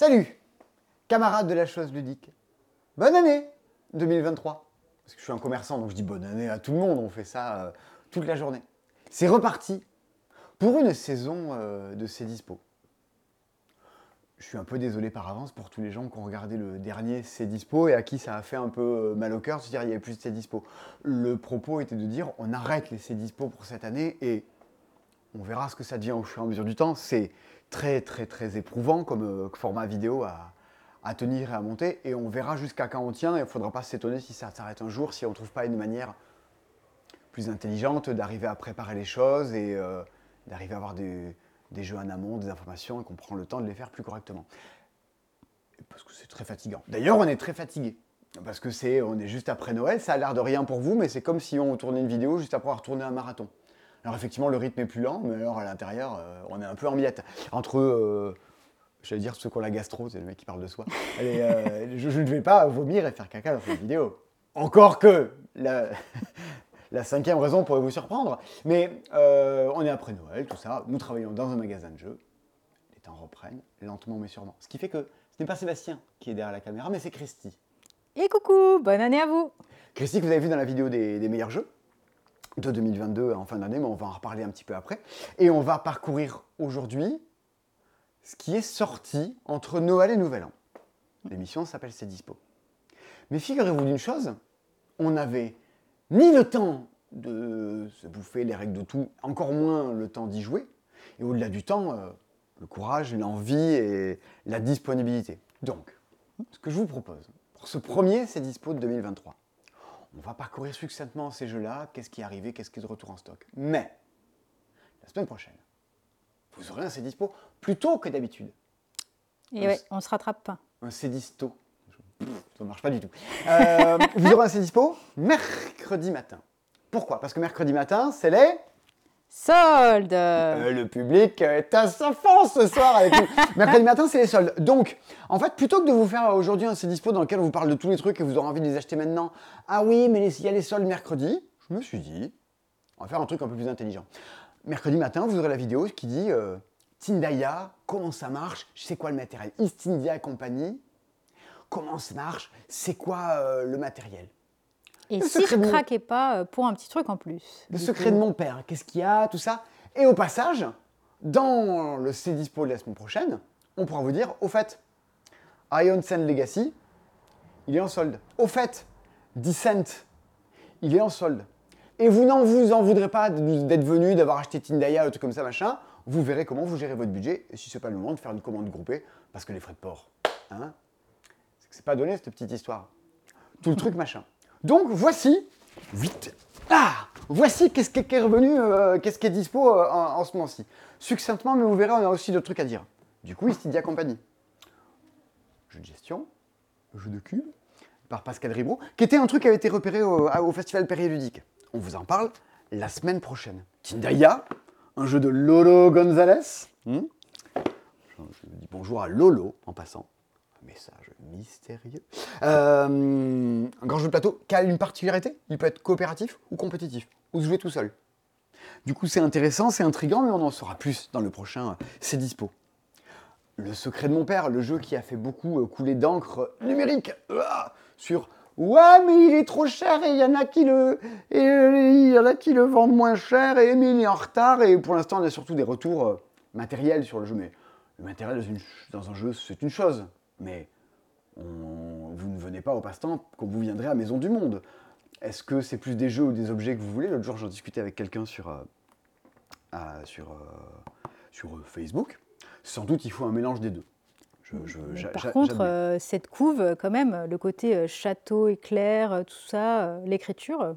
Salut, camarades de la chose ludique. Bonne année 2023. Parce que je suis un commerçant, donc je dis bonne année à tout le monde. On fait ça euh, toute la journée. C'est reparti pour une saison euh, de ces dispos. Je suis un peu désolé par avance pour tous les gens qui ont regardé le dernier C'est Dispo et à qui ça a fait un peu euh, mal au cœur de se dire il n'y avait plus de C'est Dispo. Le propos était de dire on arrête les C'est Dispo pour cette année et on verra ce que ça devient au fur et à mesure du temps. C'est très très très éprouvant comme euh, format vidéo à, tenir et à monter et on verra jusqu'à quand on tient il ne faudra pas s'étonner si ça s'arrête un jour, si on ne trouve pas une manière plus intelligente d'arriver à préparer les choses et euh, d'arriver à avoir des, des jeux en amont, des informations et qu'on prend le temps de les faire plus correctement. Parce que c'est très fatigant. D'ailleurs, on est très fatigué. Parce que c'est, on est juste après Noël, ça a l'air de rien pour vous, mais c'est comme si on tournait une vidéo juste après avoir tourné un marathon. Alors effectivement, le rythme est plus lent, mais alors à l'intérieur, euh, on est un peu en miette. Entre, euh, j'allais dire ceux qui ont la gastro, c'est le mec qui parle de soi. Allez, euh, je, je ne vais pas vomir et faire caca dans cette vidéo. Encore que la, la cinquième raison pourrait vous surprendre. Mais euh, on est après Noël, tout ça. Nous travaillons dans un magasin de jeux. Les temps reprennent, lentement mais sûrement. Ce qui fait que ce n'est pas Sébastien qui est derrière la caméra, mais c'est Christy. Et coucou, bonne année à vous Christy, que vous avez vu dans la vidéo des, des meilleurs jeux de 2022 en fin d'année, mais on va en reparler un petit peu après. Et on va parcourir aujourd'hui ce qui est sorti entre Noël et Nouvel An. L'émission s'appelle C'est Dispo. Mais figurez-vous d'une chose, on n'avait ni le temps de se bouffer les règles de tout, encore moins le temps d'y jouer, et au-delà du temps, euh, le courage, l'envie et la disponibilité. Donc, ce que je vous propose, pour ce premier C'est Dispo de 2023, on va parcourir succinctement ces jeux-là, qu'est-ce qui est arrivé, qu'est-ce qui est de retour en stock. Mais, la semaine prochaine, vous aurez un C'est Dispo plus tôt que d'habitude. Et ouais, on se rattrape pas. Un C'est Disto. Pff, Ça ne marche pas du tout. Euh, vous aurez un C'est Dispo mercredi matin. Pourquoi? Parce que mercredi matin, c'est les... Solde Euh, le public est à sa fond ce soir avec nous. Mercredi matin, c'est les soldes. Donc, en fait, plutôt que de vous faire aujourd'hui un C'est Dispo dans lequel on vous parle de tous les trucs et vous aurez envie de les acheter maintenant, ah oui, mais il y a les soldes mercredi, je me suis dit, on va faire un truc un peu plus intelligent. Mercredi matin, vous aurez la vidéo qui dit euh, Tindaya, comment ça marche, c'est quoi le matériel? East India et compagnie, comment ça marche, c'est quoi euh, le matériel? Et le si je mon- craquais pas euh, pour un petit truc en plus Le secret coup. de mon père, qu'est-ce qu'il y a, tout ça? Et au passage, dans le C Dispo de la semaine prochaine, on pourra vous dire, au fait, Iron Sand Legacy, il est en solde. Au fait, Descent, il est en solde. Et vous n'en vous en voudrez pas d'être venu, d'avoir acheté Tindaya, un truc comme ça, machin. Vous verrez comment vous gérez votre budget, et si c'est pas le moment de faire une commande groupée, parce que les frais de port, hein, c'est c'est pas donné cette petite histoire tout le truc machin. Donc voici, vite, ah, voici qu'est-ce qui est revenu, euh, qu'est-ce qui est dispo euh, en, ce moment-ci. Succinctement, mais vous verrez, on a aussi d'autres trucs à dire. Du coup, Istidia Company. Jeu de gestion, jeu de cube, par Pascal Ribot, qui était un truc qui avait été repéré au, Festival Périludique. On vous en parle la semaine prochaine. Tindaya, un jeu de Lolo Gonzalez. Hmm je dis bonjour à Lolo en passant. Message mystérieux. Euh, un grand jeu de plateau qui a une particularité? Il peut être coopératif ou compétitif, ou se jouer tout seul. Du coup, c'est intéressant, c'est intriguant, mais on en saura plus dans le prochain euh, C'est dispo. Le secret de mon père, le jeu qui a fait beaucoup euh, couler d'encre numérique sur Ouais, mais il est trop cher et il y en a qui le et euh, y en a qui le vendent moins cher et mais il est en retard et pour l'instant on a surtout des retours euh, matériels sur le jeu. Mais le matériel dans un jeu c'est une chose, mais on- vous ne venez pas au passe-temps comme vous viendrez à Maison du Monde. Est-ce que c'est plus des jeux ou des objets que vous voulez? L'autre jour, j'en discutais avec quelqu'un sur, euh, sur, euh, sur euh, Facebook. Sans doute, il faut un mélange des deux. Je- je- Par contre, cette couve, quand même, le côté château, éclair, tout ça, l'écriture,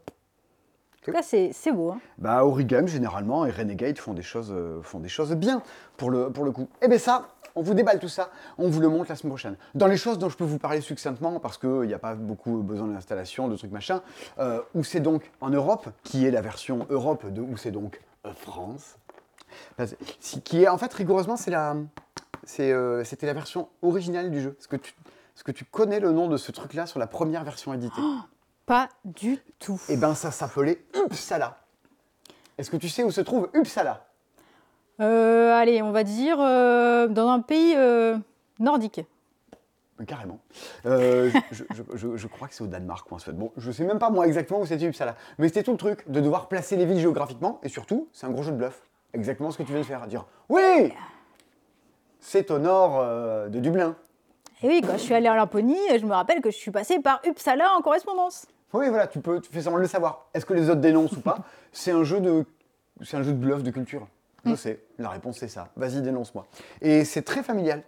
cas, c'est beau. hein. Bah, Origami, généralement, et Renegade font des choses, font des choses bien pour le, pour le coup. Et bien ça, on vous déballe tout ça, on vous le montre la semaine prochaine. Dans les choses dont je peux vous parler succinctement, parce qu'il n'y a pas beaucoup besoin d'installation, de trucs machin, euh, où c'est donc en Europe, qui est la version Europe de où c'est donc euh, France, qui est en fait rigoureusement, c'est la, c'est, euh, c'était la version originale du jeu. Est-ce que, tu, est-ce que tu connais le nom de ce truc-là sur la première version éditée? Pas du tout. Eh ben ça s'appelait Uppsala. Est-ce que tu sais où se trouve Uppsala? Allez, on va dire euh, dans un pays euh, nordique. Carrément. Euh, je, je- je- je crois que c'est au Danemark ou en Suède. Bon, je sais même pas moi exactement où c'était Uppsala. Mais c'était tout le truc de devoir placer les villes géographiquement. Et surtout, c'est un gros jeu de bluff. Exactement ce que tu viens de faire. Dire Oui C'est au nord euh, de Dublin. Et oui, quand je suis allée en Laponie, je me rappelle que je suis passée par Uppsala en correspondance. Oui, voilà, tu peux, tu fais semblant de le savoir. Est-ce que les autres dénoncent ou pas? C'est un jeu de, c'est un jeu de bluff de culture. Je sais. La réponse c'est ça. Vas-y, dénonce-moi. Et c'est très familial.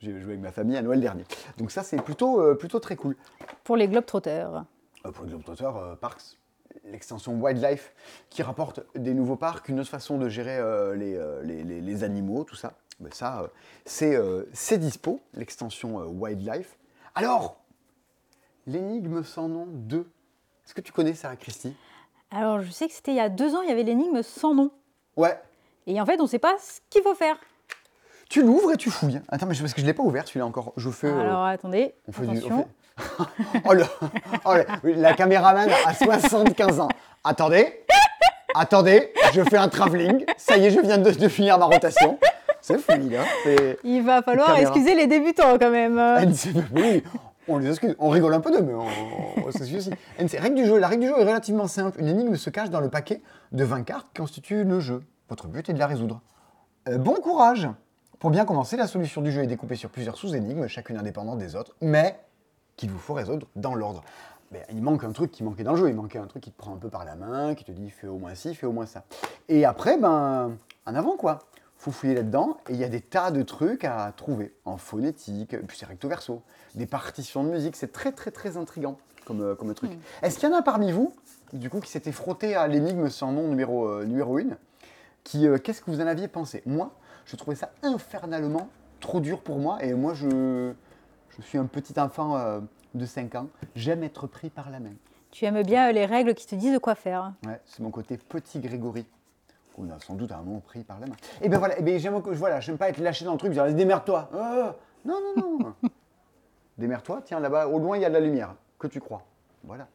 J'ai joué avec ma famille à Noël dernier. Donc ça, c'est plutôt, euh, plutôt très cool. Pour les Globetrotters. Euh, pour le Globetrotter euh, Parks, l'extension Wildlife qui rapporte des nouveaux parcs, une autre façon de gérer les, les- les- les animaux, tout ça. Ben ça, c'est dispo, l'extension Wildlife. Alors, l'énigme sans nom 2. Est-ce que tu connais ça, Christy? Alors, je sais que c'était il y a deux ans, il y avait l'énigme sans nom. Ouais. Et en fait, on ne sait pas ce qu'il faut faire. Tu l'ouvres et tu fouilles. Attends, mais parce que je ne l'ai pas ouvert celui-là encore. Je fais. euh, Alors, attendez, on fait du- on attention. fait- oh, le- oh, le- la caméraman a 75 ans. Attendez, attendez, je fais un travelling. Ça y est, je viens de, de finir ma rotation. C'est fini là. C'est. Il va falloir Caméra. excuser les débutants quand même. Oui, on les excuse. On rigole un peu d'eux, mais on, jeu. La règle du jeu est relativement simple. Une énigme se cache dans le paquet de 20 cartes qui constitue le jeu. Votre but est de la résoudre. Euh, bon courage Pour bien commencer, la solution du jeu est découpée sur plusieurs sous-énigmes, chacune indépendante des autres, mais qu'il vous faut résoudre dans l'ordre. Il manque un truc qui manquait dans le jeu, il manquait un truc qui te prend un peu par la main, qui te dit fais au moins ci, fais au moins ça. Et après, ben, en avant quoi. Faut fouiller là-dedans et il y a des tas de trucs à trouver en phonétique, puis c'est recto verso, des partitions de musique, c'est très très très intriguant comme, euh, comme truc. Est-ce qu'il y en a parmi vous, du coup, qui s'était frotté à l'énigme sans nom numéro, euh, numéro 1 qui, euh, qu'est-ce que vous en aviez pensé? Moi, je trouvais ça infernalement trop dur pour moi et moi je, je suis un petit enfant euh, de 5 ans, j'aime être pris par la main. Tu aimes bien les règles qui te disent de quoi faire. Ouais, c'est mon côté petit Grégory. Qu'on a sans doute à un moment pris par la main. Et ben voilà, et ben j'aime que voilà, j'aime pas être lâché dans le truc, dire démerde-toi. Euh, non, non, non. Démerde-toi, tiens là-bas, au loin il y a de la lumière, que tu crois. Voilà.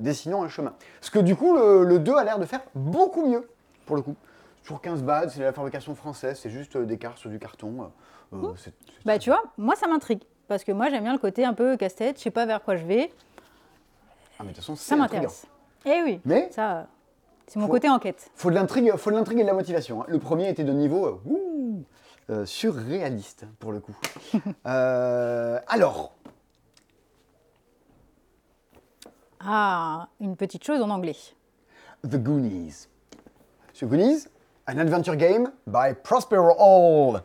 Dessinons un chemin. Ce que du coup le, le 2 a l'air de faire beaucoup mieux, pour le coup. Toujours 15 bahts, c'est la fabrication française, c'est juste euh, des cartes sur du carton. euh, euh, c'est Bah tu vois, moi ça m'intrigue. Parce que moi j'aime bien le côté un peu casse-tête, je sais pas vers quoi je vais, Ah, mais de toute façon, ça m'intéresse. Eh oui, Mais ça, c'est mon Faut- côté enquête. faut de l'intrigue, faut de l'intrigue et de la motivation. hein. Le premier était de niveau euh, ouh, euh, surréaliste pour le coup. Euh, alors, Ah, une petite chose en anglais. The Goonies. The Goonies, an adventure game by Prospero Hall.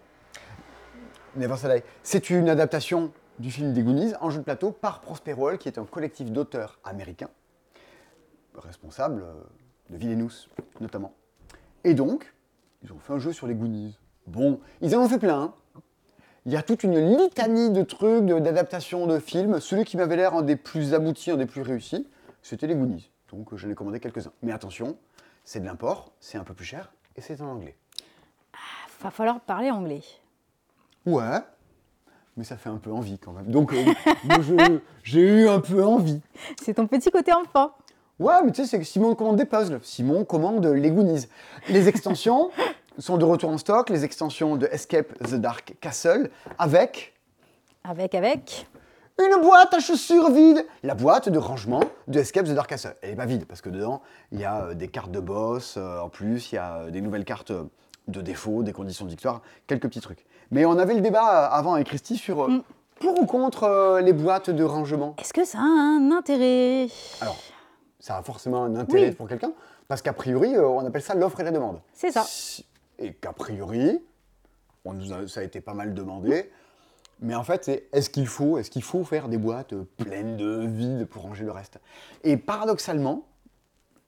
C'est une adaptation du film des Goonies en jeu de plateau par Prospero Hall, qui est un collectif d'auteurs américains, responsable euh, de Villainous notamment. Et donc, ils ont fait un jeu sur les Goonies. Bon, ils en ont fait plein. hein. Il y a toute une litanie de trucs, d'adaptations de films. Celui qui m'avait l'air un des plus aboutis, un des plus réussis, c'était les Goonies. Donc j'en ai commandé quelques-uns. Mais attention, c'est de l'import, c'est un peu plus cher et c'est en anglais. Va falloir parler anglais. Ouais, mais ça fait un peu envie quand même. Donc euh, j'ai eu un peu envie. C'est ton petit côté enfant. Ouais, mais tu sais, c'est que Simon commande des puzzles. Simon commande les Goonies. Les extensions sont de retour en stock, les extensions de Escape the Dark Castle, avec Avec, avec. une boîte à chaussures vide. La boîte de rangement de Escape the Dark Castle. Elle n'est pas vide, parce que dedans, il y a euh, des cartes de boss, euh, en plus, il y a euh, des nouvelles cartes de défaut, des conditions de victoire, quelques petits trucs. Mais on avait le débat avant avec Christy sur euh, pour ou contre les boîtes de rangement. Est-ce que ça a un intérêt? Alors, ça a forcément un intérêt Oui. pour quelqu'un, parce qu'a priori, euh, on appelle ça l'offre et la demande. C'est ça. Et qu'a priori, on nous a- ça a été pas mal demandé, mais en fait, c'est est-ce qu'il faut, est-ce qu'il faut faire des boîtes euh, pleines de vide pour ranger le reste? Et paradoxalement,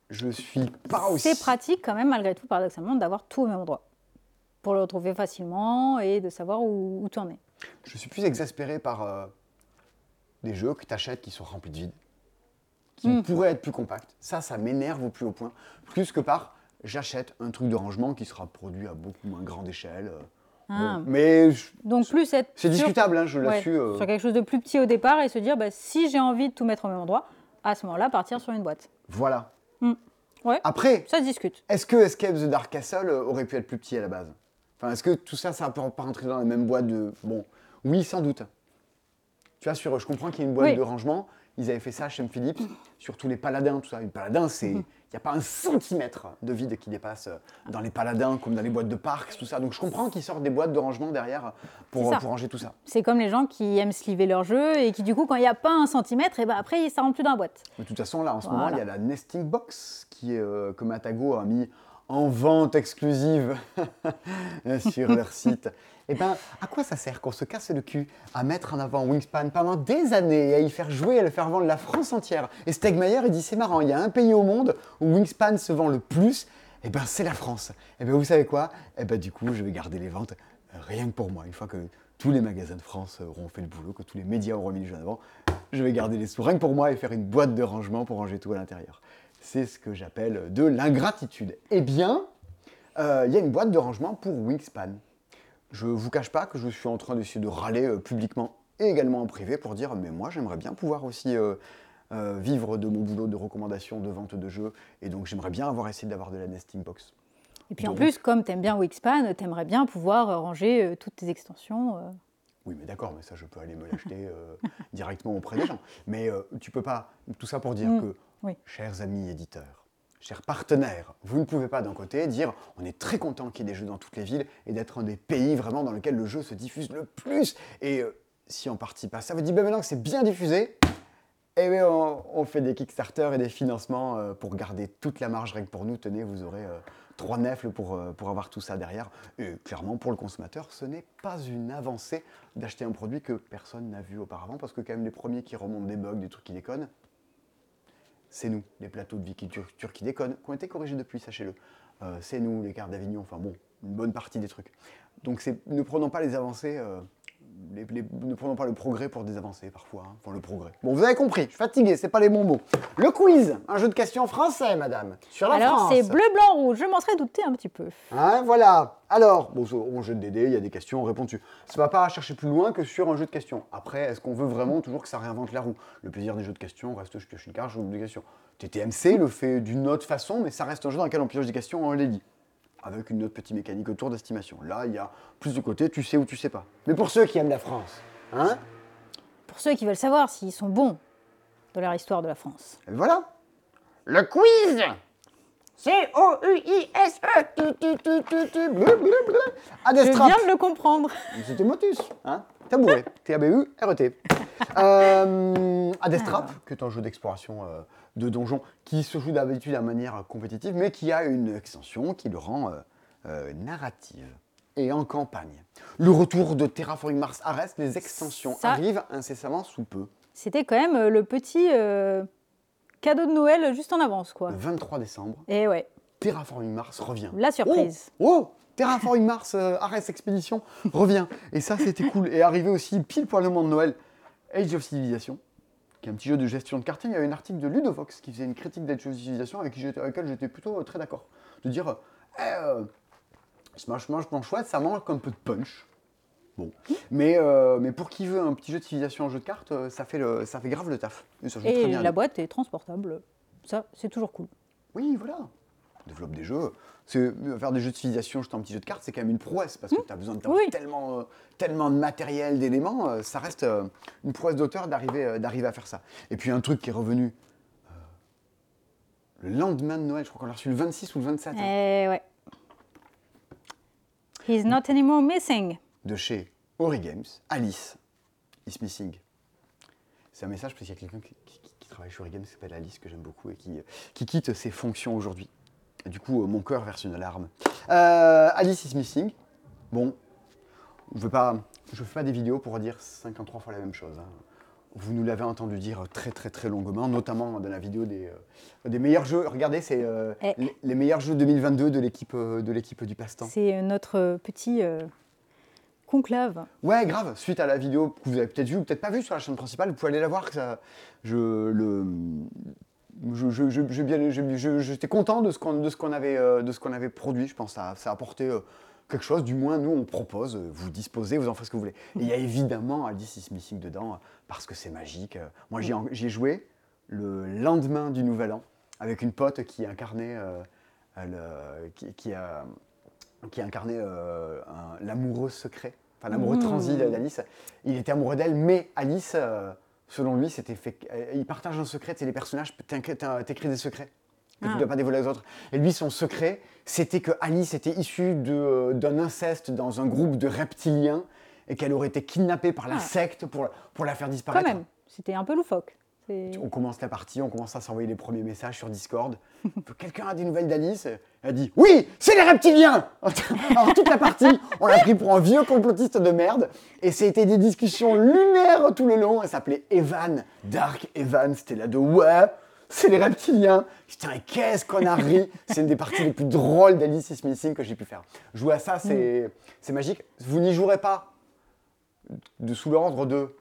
je suis pas aussi. C'est pratique quand même, malgré tout, paradoxalement, d'avoir tout au même endroit. Pour le retrouver facilement et de savoir où, où tu en es. Je suis plus exaspéré par euh, des jeux que tu achètes qui sont remplis de vide, qui Mm. pourraient être plus compacts. Ça, ça m'énerve au plus haut point. Plus que par j'achète un truc de rangement qui sera produit à beaucoup moins grande échelle. euh, Ah. bon. Mais je- Donc plus être c'est sur- discutable, hein, je ouais, euh, sur quelque chose de plus petit au départ et se dire bah, si j'ai envie de tout mettre au même endroit, à ce moment-là, partir sur une boîte. Voilà. Mm. Ouais. Après, Ça se discute. est-ce que Escape the Dark Castle euh, aurait pu être plus petit à la base? Enfin, est-ce que tout ça, ça peut pas rentrer dans la même boîte de. Bon, oui, sans doute. Tu vois, sur, je comprends qu'il y ait une boîte Oui. de rangement. Ils avaient fait ça chez M. Philips, sur tous les paladins, tout ça. Une paladin, c'est. Il n'y a pas un centimètre de vide qui dépasse euh, dans les paladins, comme dans les boîtes de parcs, tout ça. Donc je comprends qu'ils sortent des boîtes de rangement derrière pour, pour ranger tout ça. C'est comme les gens qui aiment sliver leur jeu et qui, du coup, quand il n'y a pas un centimètre, et ben après, ça rentre plus dans la boîte. De toute façon, là, en ce Voilà. moment, il y a la Nesting Box qui est, euh, que Matago a mis en vente exclusive sur leur site. Et ben, à quoi ça sert qu'on se casse le cul à mettre en avant Wingspan pendant des années et à y faire jouer à le faire vendre la France entière Et Stegmeyer, il dit c'est marrant, il y a un pays au monde où Wingspan se vend le plus, et ben c'est la France. Et ben vous savez quoi? Et ben du coup, je vais garder les ventes euh, rien que pour moi. Une fois que tous les magasins de France auront fait le boulot, que tous les médias auront mis le jeu en avant, je vais garder les sous rien que pour moi et faire une boîte de rangement pour ranger tout à l'intérieur. C'est ce que j'appelle de l'ingratitude. Eh bien, euh, il y a une boîte de rangement pour Wingspan. Je vous cache pas que je suis en train d'essayer de râler euh, publiquement et également en privé pour dire mais moi j'aimerais bien pouvoir aussi euh, euh, vivre de mon boulot de recommandation, de vente de jeux et donc j'aimerais bien avoir essayé d'avoir de la nesting box. Et puis en plus, comme tu aimes bien Wixpan, tu aimerais bien pouvoir ranger toutes tes extensions. Oui, mais d'accord, mais ça, je peux aller me l'acheter directement auprès des gens. Mais tu peux pas. Tout ça pour dire Mm, que, oui. chers amis éditeurs, chers partenaires, vous ne pouvez pas d'un côté dire on est très content qu'il y ait des jeux dans toutes les villes et d'être un des pays vraiment dans lequel le jeu se diffuse le plus. Et euh, si on participe à ça, vous dites ben maintenant que c'est bien diffusé, eh bien, on, fait des Kickstarter et des financements euh, pour garder toute la marge rien que pour nous. Tenez, vous aurez euh, trois nefles pour, pour avoir tout ça derrière. Et clairement, pour le consommateur, ce n'est pas une avancée d'acheter un produit que personne n'a vu auparavant, parce que quand même les premiers qui remontent des bugs, des trucs qui déconnent, c'est nous, les plateaux de viticulture qui déconnent, qui ont été corrigés depuis, sachez-le. Euh, c'est nous, les cartes d'Avignon, enfin bon, une bonne partie des trucs. Donc ne prenons pas les avancées, euh, les- les- ne prenons pas le progrès pour des avancées parfois. hein. Enfin le progrès. Bon, vous avez compris, je suis fatigué, c'est pas les bons mots. Le quiz, un jeu de questions français, madame, sur la Alors, France. c'est bleu, blanc, rouge. Je m'en serais douté un petit peu. Hein, voilà. Alors, bon, on jette des dés, il y a des questions, on répond dessus. Ça va pas chercher plus loin que sur un jeu de questions. Après, est-ce qu'on veut vraiment toujours que ça réinvente la roue? Le plaisir des jeux de questions reste je pioche une carte, je joue des questions. TTMC le fait d'une autre façon, mais ça reste un jeu dans lequel on pioche des questions en les lit. Avec une autre petite mécanique autour d'estimation. Là, il y a plus du côté, tu sais ou tu sais pas. Mais pour ceux qui aiment la France, hein Pour ceux qui veulent savoir s'ils sont bons dans leur histoire de la France. et voilà. Le quiz C-O-U-I-S-E bleu. Je viens de le comprendre. C'était Motus, hein Tabouret, T-A-B-U-R-E-T. Euh, Adestrap, qui est un jeu d'exploration euh, de donjons qui se joue d'habitude de manière compétitive, mais qui a une extension qui le rend euh, euh, narrative et en campagne. Le retour de Terraforming Mars Ares, les extensions Ça- arrivent incessamment sous peu. C'était quand même le petit cadeau de Noël juste en avance, quoi. Le 23 décembre, Et ouais, Terraforming Mars revient. la surprise. Oh, oh Terraforming Mars euh, Ares Expedition revient. Et ça, c'était cool. Et arrivé aussi pile poil le moment de Noël, Age of Civilization, qui est un petit jeu de gestion de quartier. Il y avait un article de Ludovox qui faisait une critique d'Age of Civilization avec, lequel j'étais plutôt euh, très d'accord. De dire, euh, Eh, euh, Smash Smash Blanc chouette, ça manque un peu de punch. Bon. Mais, euh, mais pour qui veut un petit jeu de civilisation en jeu de cartes, ça fait, le, ça fait grave le taf. Et ça joue très Et bien. la boîte est transportable. Ça, c'est toujours cool. Oui, voilà. Développe des jeux. Euh, Faire des jeux de civilisation, jeter un petit jeu de cartes, c'est quand même une prouesse parce que tu as besoin de Oui. tellement, euh, tellement de matériel, d'éléments. euh, ça reste euh, une prouesse d'auteur d'arriver d'arriver à faire ça. Et puis un truc qui est revenu le lendemain de Noël, je crois qu'on l'a reçu le 26 ou le 27, hein, Et ouais. He's not anymore missing. de chez Ori Games, Alice is Missing. C'est un message parce qu'il y a quelqu'un qui, qui- qui travaille chez Ori Games qui s'appelle Alice, que j'aime beaucoup, et qui, qui quitte ses fonctions aujourd'hui. Du coup, euh, mon cœur verse une alarme. Euh, Alice is Missing. Bon, je ne fais pas, je fais pas des vidéos pour dire 53 fois la même chose. hein. Vous nous l'avez entendu dire très très très longuement, notamment dans la vidéo des, euh, des meilleurs jeux. Regardez, c'est euh, Eh. les, les meilleurs jeux 2022 de l'équipe euh, de l'équipe du passe-temps. C'est notre petit conclave. Ouais, grave. Suite à la vidéo que vous avez peut-être vue ou peut-être pas vue sur la chaîne principale, vous pouvez aller la voir. Que ça, je le, je, je- je- je- j'étais content de ce qu'on avait euh, de ce qu'on avait produit. Je pense que ça, ça a apporté euh, quelque chose. Du moins, nous, on propose. euh, Vous disposez, vous en faites ce que vous voulez. Et il y a évidemment Alice is Missing dedans parce que c'est magique. Moi, j'y ai joué le lendemain du Nouvel An avec une pote qui incarnait euh, le- qui, qui qui incarnait euh, l'amoureux secret enfin l'amoureux Mmh. transi d'Alice. Il était amoureux d'elle, mais Alice, selon lui, c'était fait. euh, il partage un secret, c'est les personnages, t'écris des secrets que tu Ah. ne dois pas dévoiler aux autres. Et lui, son secret, c'était que Alice était issue euh, d'un inceste dans un groupe de reptiliens et qu'elle aurait été kidnappée par la Ah. secte pour, pour la faire Quand disparaître. même, c'était un peu loufoque. On commence la partie, on commence à s'envoyer les premiers messages sur Discord. Quelqu'un a des nouvelles d'Alice Elle dit Oui, c'est les reptiliens Alors toute la partie, on l'a pris pour un vieux complotiste de merde. Et c'était des discussions lunaires tout le long. Elle s'appelait Evan, Dark Evan. C'était là de Ouais, c'est les reptiliens. Putain, et qu'est-ce qu'on a ri C'est une des parties les plus drôles d'Alice is Missing que j'ai pu faire. Jouer à ça, c'est c'est magique. Vous n'y jouerez pas de sous l'ordre de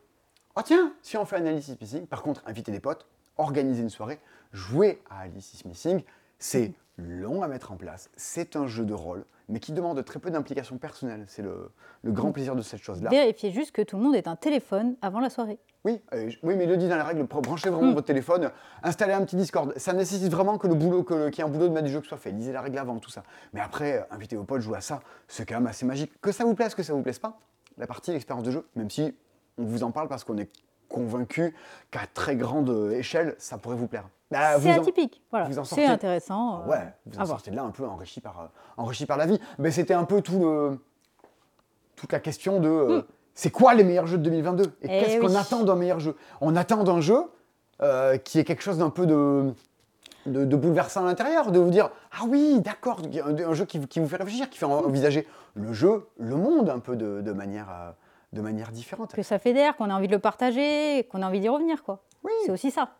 Oh tiens, si on fait un Alice is Missing, par contre, inviter des potes, organiser une soirée, jouer à Alice is Missing, c'est long à mettre en place, c'est un jeu de rôle, mais qui demande très peu d'implication personnelle. C'est le, le grand plaisir de cette chose-là. Vérifiez juste que tout le monde ait un téléphone avant la soirée. Oui, euh, oui, mais il le dit dans la règle, branchez vraiment votre téléphone, installez un petit Discord. Ça nécessite vraiment que le boulot, que le- qu'il y ait un boulot de mettre du jeu qui soit fait. Lisez la règle avant, tout ça. Mais après, euh, inviter vos potes, jouer à ça, c'est quand même assez magique. Que ça vous plaise, que ça vous plaise pas, la partie, l'expérience de jeu, même si on vous en parle parce qu'on est convaincu qu'à très grande échelle, ça pourrait vous plaire. Bah, c'est en- atypique, voilà. vous en C'est sortez- intéressant. euh, Ouais, vous en sortez de là un peu enrichi par, euh, enrichi par la vie. Mais c'était un peu tout le, toute la question de euh, c'est quoi les meilleurs jeux de 2022 Et Hmm. Eh qu'est-ce qu'on attend d'un meilleur jeu? On attend d'un jeu qui est quelque chose d'un peu de, de, de bouleversant à l'intérieur, de vous dire ah oui, d'accord, un, un jeu qui, vous- qui vous fait réfléchir, qui fait envisager le jeu, le monde un peu de, de manière, de manière différente. Que ça fédère, qu'on a envie de le partager, qu'on a envie d'y revenir, quoi. Oui. C'est aussi ça.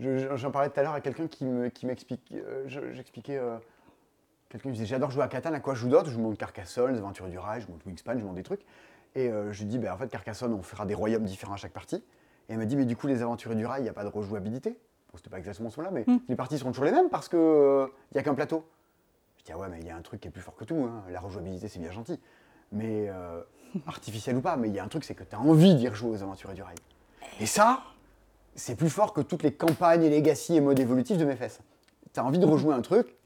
Je- je- J'en parlais tout à l'heure à quelqu'un qui me- qui m'explique. euh, je- J'expliquais. euh, quelqu'un qui disait J'adore jouer à Catan, à quoi je joue d'autre? Je monte Carcassonne, les Aventures du Rail, je monte Wingspan, je monte des trucs. Et euh, je lui dis bah, En fait, Carcassonne, on fera des royaumes différents à chaque partie. Et elle m'a dit Mais du coup, les Aventures du Rail, il n'y a pas de rejouabilité. Bon, c'était pas exactement ce là mais Mm. les parties seront toujours les mêmes parce qu'il n'y a qu'un plateau. Je dis Ah ouais, mais il y a un truc qui est plus fort que tout. hein. La rejouabilité, c'est bien gentil. Mais euh, artificiel ou pas, mais il y a un truc, c'est que tu as envie d'y rejouer aux Aventures du Rail. Et ça, c'est plus fort que toutes les campagnes et legacy et modes évolutifs de mes fesses. Tu as envie de rejouer un truc,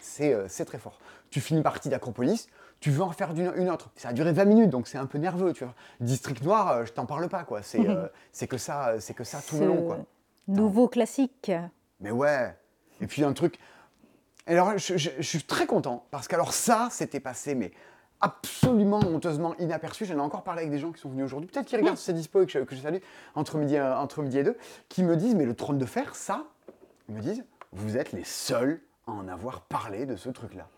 c'est euh, très fort. Tu finis une partie d'Acropolis, tu veux en faire une autre. Ça a duré 20 minutes, donc c'est un peu nerveux, tu vois. District Noir, euh, je t'en parle pas, quoi. C'est euh, que ça, c'est que ça tout le long, quoi. Nouveau classique. Mais ouais. Et puis un truc. Alors, je, je- je suis très content parce qu'alors ça, c'était passé, mais absolument honteusement inaperçu. J'en ai encore parlé avec des gens qui sont venus aujourd'hui, peut-être qui regardent ces dispo et que je, que je salue entre midi, et- entre midi et deux, qui me disent mais le trône de fer, ça, ils me disent vous êtes les seuls à en avoir parlé de ce truc-là.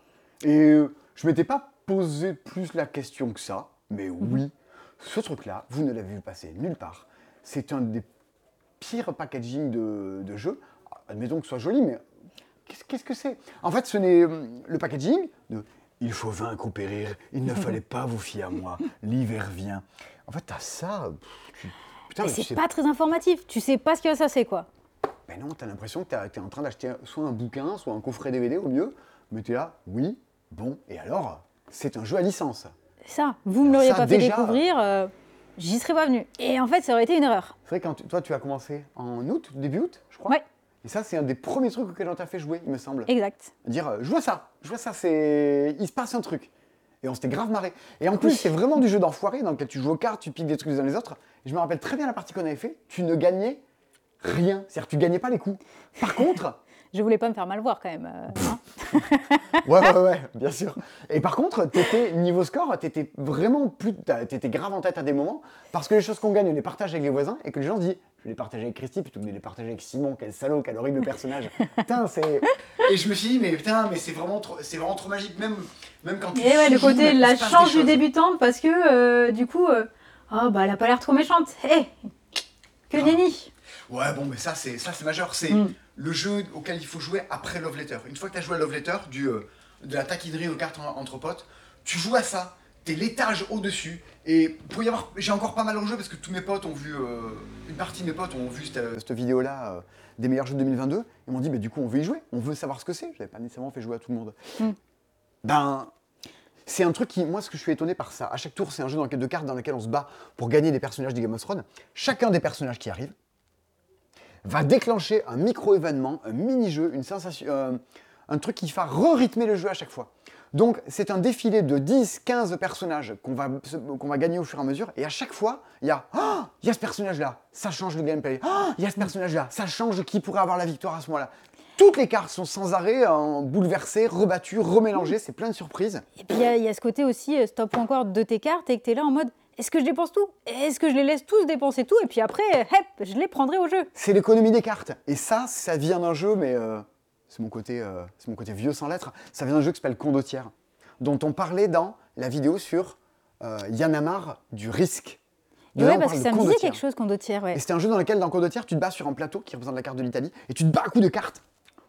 Et euh, je m'étais pas posé plus la question que ça, mais oui, ce truc-là, vous ne l'avez vu passer nulle part. C'est un des pires packaging de, de jeux. Admettons que ce soit joli, mais qu'est-ce qu'est-ce que c'est? En fait, ce n'est euh, le packaging de il faut vaincre ou périr, il ne fallait pas vous fier à moi, l'hiver vient. En fait, t'as ça. tu- putain, Mais mais tu c'est sais pas très informatif. Tu sais pas ce que ça c'est, quoi. ben non, t'as l'impression que t'es en train d'acheter soit un bouquin, soit un coffret DVD au mieux, mais t'es là, oui, bon, et alors C'est un jeu à licence. Ça. Vous me l'auriez pas fait déjà. découvrir, euh, j'y serais pas venu. Et en fait, ça aurait été une erreur. C'est vrai, quand tu- toi, tu as commencé en août, début août, je crois Ouais. Et ça, c'est un des premiers trucs auxquels on t'a fait jouer, il me semble. Exact. Dire, euh, je vois ça, je vois ça, c'est. Il se passe un truc. Et on s'était grave marré. Et en plus, c'est vraiment du jeu d'enfoiré dans lequel tu joues aux cartes, tu piques des trucs les uns les autres. Et je me rappelle très bien la partie qu'on avait fait, tu ne gagnais rien. C'est-à-dire que tu gagnais pas les coups. Par contre, Je voulais pas me faire mal voir quand même. euh, hein. Ouais, ouais, ouais, bien sûr. Et par contre, t'étais, niveau score, t'étais vraiment plus. T'étais grave en tête à des moments, parce que les choses qu'on gagne, on les partage avec les voisins, et que les gens se disent, je vais les partager avec Christy plutôt que de les partager avec Simon, quel salaud, quel horrible personnage. putain, c'est. Et je me suis dit, mais putain, mais c'est vraiment trop, c'est vraiment trop magique, même, même quand tu. Et ouais, le côté la chance du choses. débutante parce que euh, du coup, euh, oh bah elle a pas l'air trop méchante. Hé, que Ah. nenni. Ouais, bon, mais ça, c'est ça, c'est majeur. C'est Mm. Le jeu auquel il faut jouer après Love Letter. Une fois que tu as joué à Love Letter, du, euh, de la taquinerie aux cartes en- entre potes, tu joues à ça. T'es l'étage au-dessus. Et pour y avoir. J'ai encore pas mal rejoué parce que tous mes potes ont vu. euh, une partie de mes potes ont vu cette, cette vidéo-là euh, des meilleurs jeux de 2022. Ils m'ont dit, mais du coup, on veut y jouer. On veut savoir ce que c'est. Je n'avais pas nécessairement fait jouer à tout le monde. Mm. Ben. C'est un truc qui, moi, ce que je suis étonné par ça. À chaque tour, c'est un jeu dans lequel- de cartes dans lequel on se bat pour gagner des personnages du Game of Thrones. Chacun des personnages qui arrivent va déclencher un micro-événement, un mini-jeu, une sensation, euh, un truc qui va re-rythmer le jeu à chaque fois. Donc c'est un défilé de 10-15 personnages qu'on va, qu'on va gagner au fur et à mesure. Et à chaque fois, il y a Ah, il y a ce personnage-là, ça change le gameplay. Ah, il y a ce personnage-là, ça change qui pourrait avoir la victoire à ce moment-là. Toutes les cartes sont sans arrêt euh, bouleversées, rebattues, remélangées, c'est plein de surprises. Et puis il y a- ce côté aussi, euh, stop encore de tes cartes et que tu es là en mode est-ce que je dépense tout? Est-ce que je les laisse tous dépenser tout? Et puis après, hep, je les prendrai au jeu. C'est l'économie des cartes. Et ça, ça vient d'un jeu, mais euh, c'est mon, côté, euh, mon côté vieux sans lettres. Ça vient d'un jeu qui s'appelle Condottière, dont on parlait dans la vidéo sur euh, Yanamar du risque. On parce que ça me disait quelque chose, Condottière, ouais. Et c'était un jeu dans lequel, dans Condottière, tu te bats sur un plateau qui représente la carte de l'Italie, et tu te bats à coups de cartes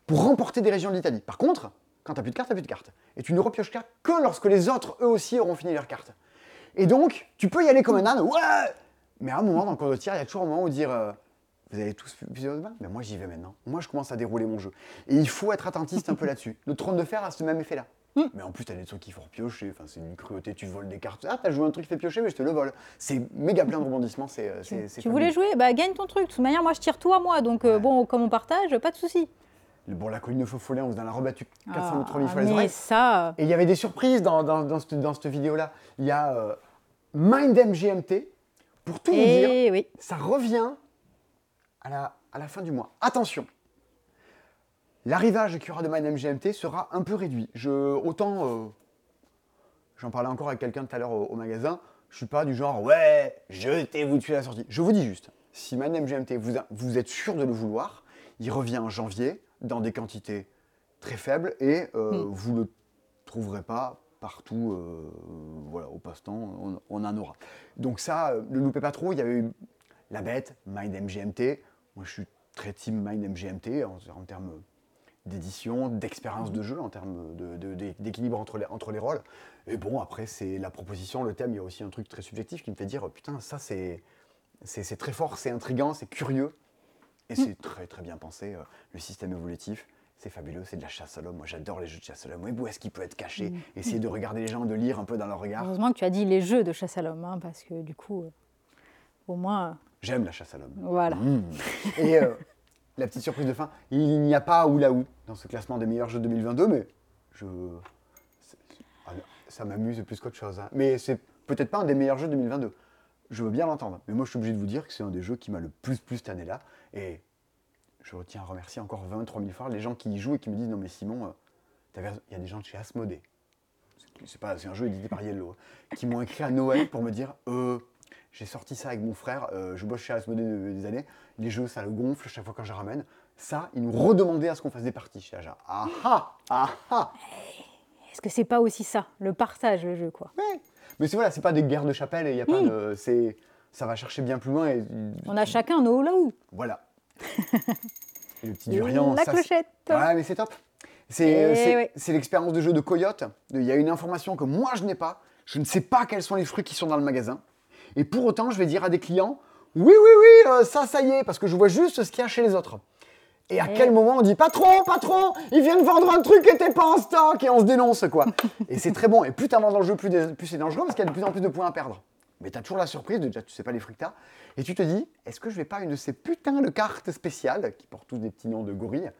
pour remporter des régions de l'Italie. Par contre, quand t'as plus de cartes, t'as plus de cartes. Et tu ne repiocheras que lorsque les autres, eux aussi, auront fini leurs cartes. Et donc, tu peux y aller comme un âne, ouais Mais à un moment, dans Condottière, il y a toujours un moment où dire euh, Vous avez tous plusieurs mains Mais moi, j'y vais maintenant. Moi, je commence à dérouler mon jeu. Et il faut être attentiste un peu là-dessus. Le trône de fer a ce même effet-là. Mais en plus, t'as des trucs qu'il faut repiocher. Enfin, c'est une cruauté. Tu voles des cartes. Ah, t'as joué un truc qui fait piocher, mais je te le vole. C'est méga plein de rebondissements. C'est, euh, Tu voulais jouer Bah gagne ton truc. De toute manière, moi je tire tout à moi. Donc euh, bon, comme on partage, pas de souci. Bon, la colline de faux follet, on vous en a rebattu 400 000, Ah, 3000 fois les mais oreilles. ça, Et il y avait des surprises dans, dans, dans cette, dans cette vidéo-là. Il y a euh, MindMGMT. Pour tout vous dire, et oui. ça revient à la, à la fin du mois. Attention L'arrivage qu'il y aura de MindMGMT sera un peu réduit. Je, autant, euh, j'en parlais encore avec quelqu'un tout à l'heure au, au magasin, je suis pas du genre, ouais, jetez-vous dessus à la sortie. Je vous dis juste, si MindMGMT, vous, a- vous êtes sûr de le vouloir, il revient en janvier dans des quantités très faibles et euh, Mm. vous ne le trouverez pas partout, euh, voilà, au passe-temps, on, on en aura. Donc ça, euh, ne loupez pas trop, il y avait eu la bête, MindMGMT, moi je suis très team MindMGMT en, en termes d'édition, d'expérience de jeu, en termes de- de- de- d'équilibre entre les, entre les rôles. Et bon, après, c'est la proposition, le thème, il y a aussi un truc très subjectif qui me fait dire, oh, putain, ça c'est très fort, c'est intriguant, c'est curieux, et c'est très très bien pensé. euh, Le système évolutif, c'est fabuleux, c'est de la chasse à l'homme. Moi j'adore les jeux de chasse à l'homme. Mais où est-ce qu'il peut être caché Essayer de regarder les gens, de lire un peu dans leur regard. Heureusement que tu as dit les jeux de chasse à l'homme, hein, parce que du coup, euh, au moins, euh, J'aime la chasse à l'homme. voilà. Mmh. Et euh, la petite surprise de fin, il n'y a pas Oulaou dans ce classement des meilleurs jeux 2022, mais je, ça m'amuse plus qu'autre chose. hein. Mais c'est peut-être pas un des meilleurs jeux 2022. Je veux bien l'entendre. Mais moi, je suis obligé de vous dire que c'est un des jeux qui m'a le plus plus cette année-là. Et je tiens à remercier encore 23 000 fois les gens qui y jouent et qui me disent Non, mais Simon, euh, il y a des gens de chez Asmodée. C'est- pas, un jeu édité par Yellow. hein, qui m'ont écrit à Noël pour me dire euh, J'ai sorti ça avec mon frère, euh, je bosse chez Asmodée de- des années. Les jeux, ça le gonfle chaque fois quand je ramène. Ça, ils nous redemandaient à ce qu'on fasse des parties chez Aja. Ah ah Ah ah Est-ce que c'est pas aussi ça, le partage, le jeu, quoi? Ouais. Mais c'est voilà, c'est pas des guerres de chapelle et il y a pas de. C'est, ça va chercher bien plus loin et On a chacun nos là-haut. voilà. Le petit durian, La ça, clochette. Ouais, mais c'est top. C'est, Eh c'est- ouais. l'expérience de jeu de Coyote. Il y a une information que moi je n'ai pas. Je ne sais pas quels sont les fruits qui sont dans le magasin. Et pour autant, je vais dire à des clients Oui, oui, oui, euh, ça, ça y est, parce que je vois juste ce qu'il y a chez les autres. Et à Eh quel moment on dit Patron, patron, ils viennent vendre un truc qui n'était pas en stock et on se dénonce, quoi. et c'est très bon. Et plus tu avances dans le jeu, plus, plus c'est dangereux parce qu'il y a de plus en plus de points à perdre. Mais tu as toujours la surprise, déjà tu sais pas les fruits que t'as? Et tu te dis Est-ce que je vais pas une de ces putains de cartes spéciales qui portent tous des petits noms de gorilles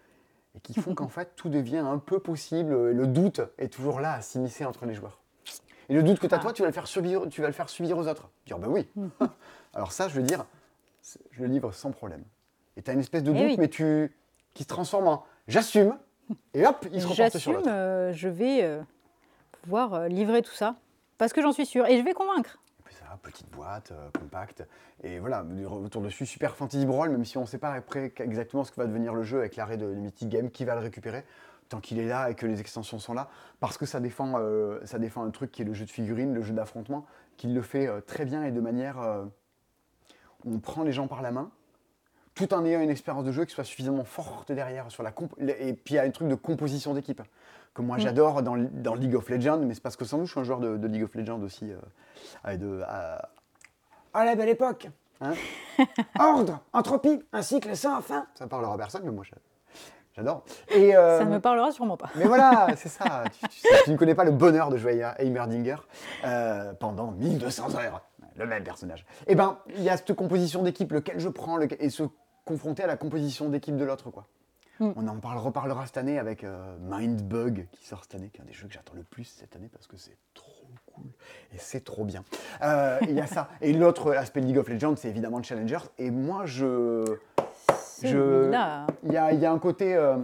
et qui font qu'en fait tout devient un peu possible et le doute est toujours là à s'immiscer entre les joueurs. Et le doute que tu as Ah. toi, tu vas le faire subir, tu vas le faire subir aux autres. Dire ben oui. Alors ça, je veux dire, je le livre sans problème. Et tu as une espèce de Eh doute, oui. mais tu qui se transforme en j'assume et hop, il se reporte sur J'assume, l'autre. euh, je vais euh, pouvoir euh, livrer tout ça. Parce que j'en suis sûre. Et je vais convaincre. Petite boîte, euh, compacte. Et voilà, retour dessus, super fantasy brawl, même si on ne sait pas après exactement ce que va devenir le jeu avec l'arrêt de Mythic Game, qui va le récupérer, tant qu'il est là et que les extensions sont là, parce que ça défend, euh, ça défend un truc qui est le jeu de figurines, le jeu d'affrontement, qui le fait euh, très bien et de manière on prend les gens par la main, tout en ayant une expérience de jeu qui soit suffisamment forte derrière sur la et puis il y a un truc de composition d'équipe que moi Mm. j'adore dans, dans League of Legends, mais c'est parce que sans doute je suis un joueur de, de League of Legends aussi. euh, à, de, à, à la belle époque. hein. Ordre, entropie, un cycle sans fin. Ça parlera à personne, mais moi j'a- j'adore. Et, euh, Ça ne me parlera sûrement pas. mais voilà, c'est ça. Tu, tu sais, tu ne connais pas le bonheur de jouer à Heimerdinger euh, pendant 1200 heures. Le même personnage. Et ben, il y a cette composition d'équipe, lequel je prends, lequel- et se confronter à la composition d'équipe de l'autre, quoi. Mm. On en parle, reparlera cette année avec euh, Mindbug qui sort cette année, qui est un des jeux que j'attends le plus cette année parce que c'est trop cool et c'est trop bien. Euh, Il y a ça. Et l'autre aspect de League of Legends, c'est évidemment le Challengers. Et moi, je. Je-. Il y a, il y a un côté. euh,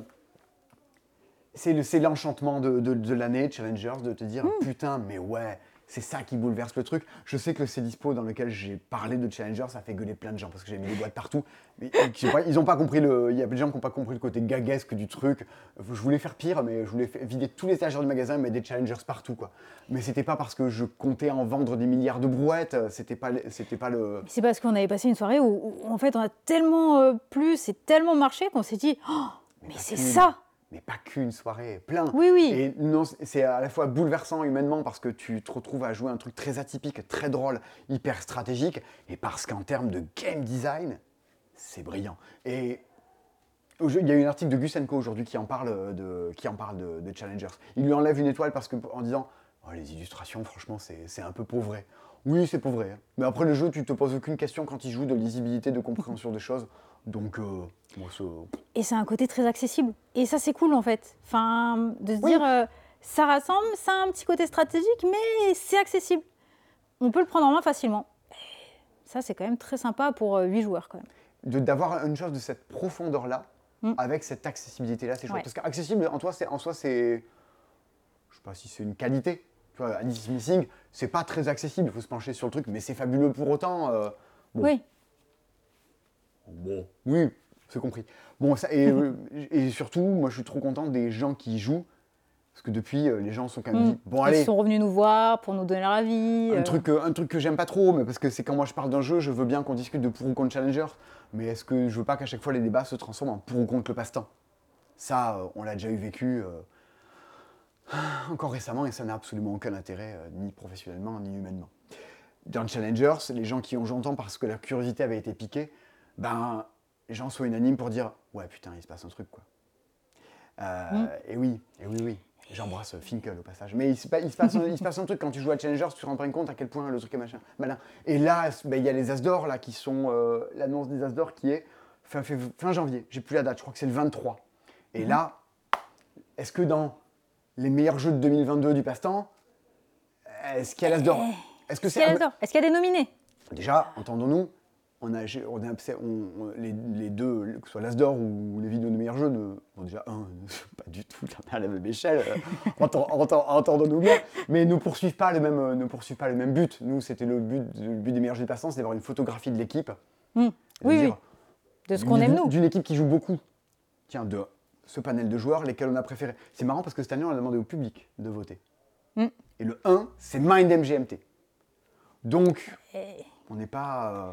c'est le- c'est l'enchantement de, de- de l'année, Challengers, de te dire putain, mais ouais, c'est ça qui bouleverse le truc. Je sais que c'est dispo dans lequel j'ai parlé de Challengers, ça fait gueuler plein de gens parce que j'ai mis des boîtes partout. Mais pas, ils ont pas compris le. Il y a plein de gens qui n'ont pas compris le côté gaguesque du truc. Je voulais faire pire, mais je voulais vider tous les étagères du magasin et mettre des Challengers partout, quoi. Mais c'était pas parce que je comptais en vendre des milliards de brouettes, c'était pas, c'était pas le. C'est parce qu'on avait passé une soirée où, où, en fait on a tellement euh, plu, c'est tellement marché qu'on s'est dit oh, mais c'est ça Mais pas qu'une soirée, plein. Oui, oui. Et non, c'est à la fois bouleversant humainement parce que tu te retrouves à jouer un truc très atypique, très drôle, hyper stratégique, et parce qu'en termes de game design, c'est brillant. Et il y a eu un article de Gusenko aujourd'hui qui en parle de, qui en parle de, de Challengers. Il lui enlève une étoile parce que, en disant Oh, les illustrations, franchement, c'est un peu pauvré. Oui, c'est pauvré. hein. Mais après le jeu, tu te poses aucune question quand il joue de lisibilité, de compréhension des choses. Donc, euh, moi, ça- Et c'est un côté très accessible. Et ça, c'est cool, en fait. Enfin, de se Oui. dire, euh, ça rassemble, ça a un petit côté stratégique, mais c'est accessible. On peut le prendre en main facilement. Et ça, c'est quand même très sympa pour 8 joueurs, quand même. de- d'avoir une chose de cette profondeur-là, Mm. avec cette accessibilité-là, c'est chouette. Ouais. Parce qu'accessible, en, toi, c'est- en soi, c'est. Je sais pas si c'est une qualité. Tu vois, Alice Missing, c'est pas très accessible, il faut se pencher sur le truc, mais c'est fabuleux pour autant. euh, Bon. Oui, Bon, oui, c'est compris. Bon, ça, et, euh, et surtout, moi, je suis trop content des gens qui y jouent, parce que depuis, euh, les gens sont quand même Mm. dit bon, ils allez, sont revenus nous voir pour nous donner leur avis. un euh, truc, un truc que j'aime pas trop, mais parce que c'est quand moi je parle d'un jeu, je veux bien qu'on discute de pour ou contre Challenger, mais est-ce que je veux pas qu'à chaque fois les débats se transforment en pour ou contre le passe-temps? Ça, on l'a déjà eu vécu euh, encore récemment et ça n'a absolument aucun intérêt, euh, ni professionnellement, ni humainement. Dans Challengers, les gens qui ont joué longtemps parce que leur curiosité avait été piquée, ben, les gens sont unanimes pour dire Ouais, putain, il se passe un truc, quoi. Euh, Mm. Et oui, et oui, oui. J'embrasse Finkel au passage. Mais il se, il se passe, un- il se passe un truc quand tu joues à Challengers, tu te rends compte à quel point le truc est machin, malin. Et là, ben, il y a les As d'Or là, qui sont. euh, L'annonce des As d'Or qui est fin, janvier. J'ai plus la date, je crois que c'est le 23. Et là, est-ce que dans les meilleurs jeux de 2022 du passe-temps, est-ce qu'il y a l'As d'Or? Est-ce que Est-ce a c'est. Est-ce qu'il y a des nominés? Déjà, entendons-nous, on a, on a obse- on- on- les, les deux, que ce soit l'Asdor ou les vidéos de meilleurs jeux, ne, bon, déjà, un, pas du tout à la même échelle, entend- entend- entendons-nous bien, mais ne poursuivent pas le même, euh, ne poursuivent pas le même but. Nous, c'était le but, le but des meilleurs jeux de passants, c'est d'avoir une photographie de l'équipe. Hmm. Oui, dire, oui. De ce qu'on aime, nous. D'une équipe qui joue beaucoup. Tiens, de ce panel de joueurs, lesquels on a préféré. C'est marrant parce que cette année, on a demandé au public de voter. Mm. Et le 1, c'est Mind MGMT. Donc, Et on n'est pas. euh,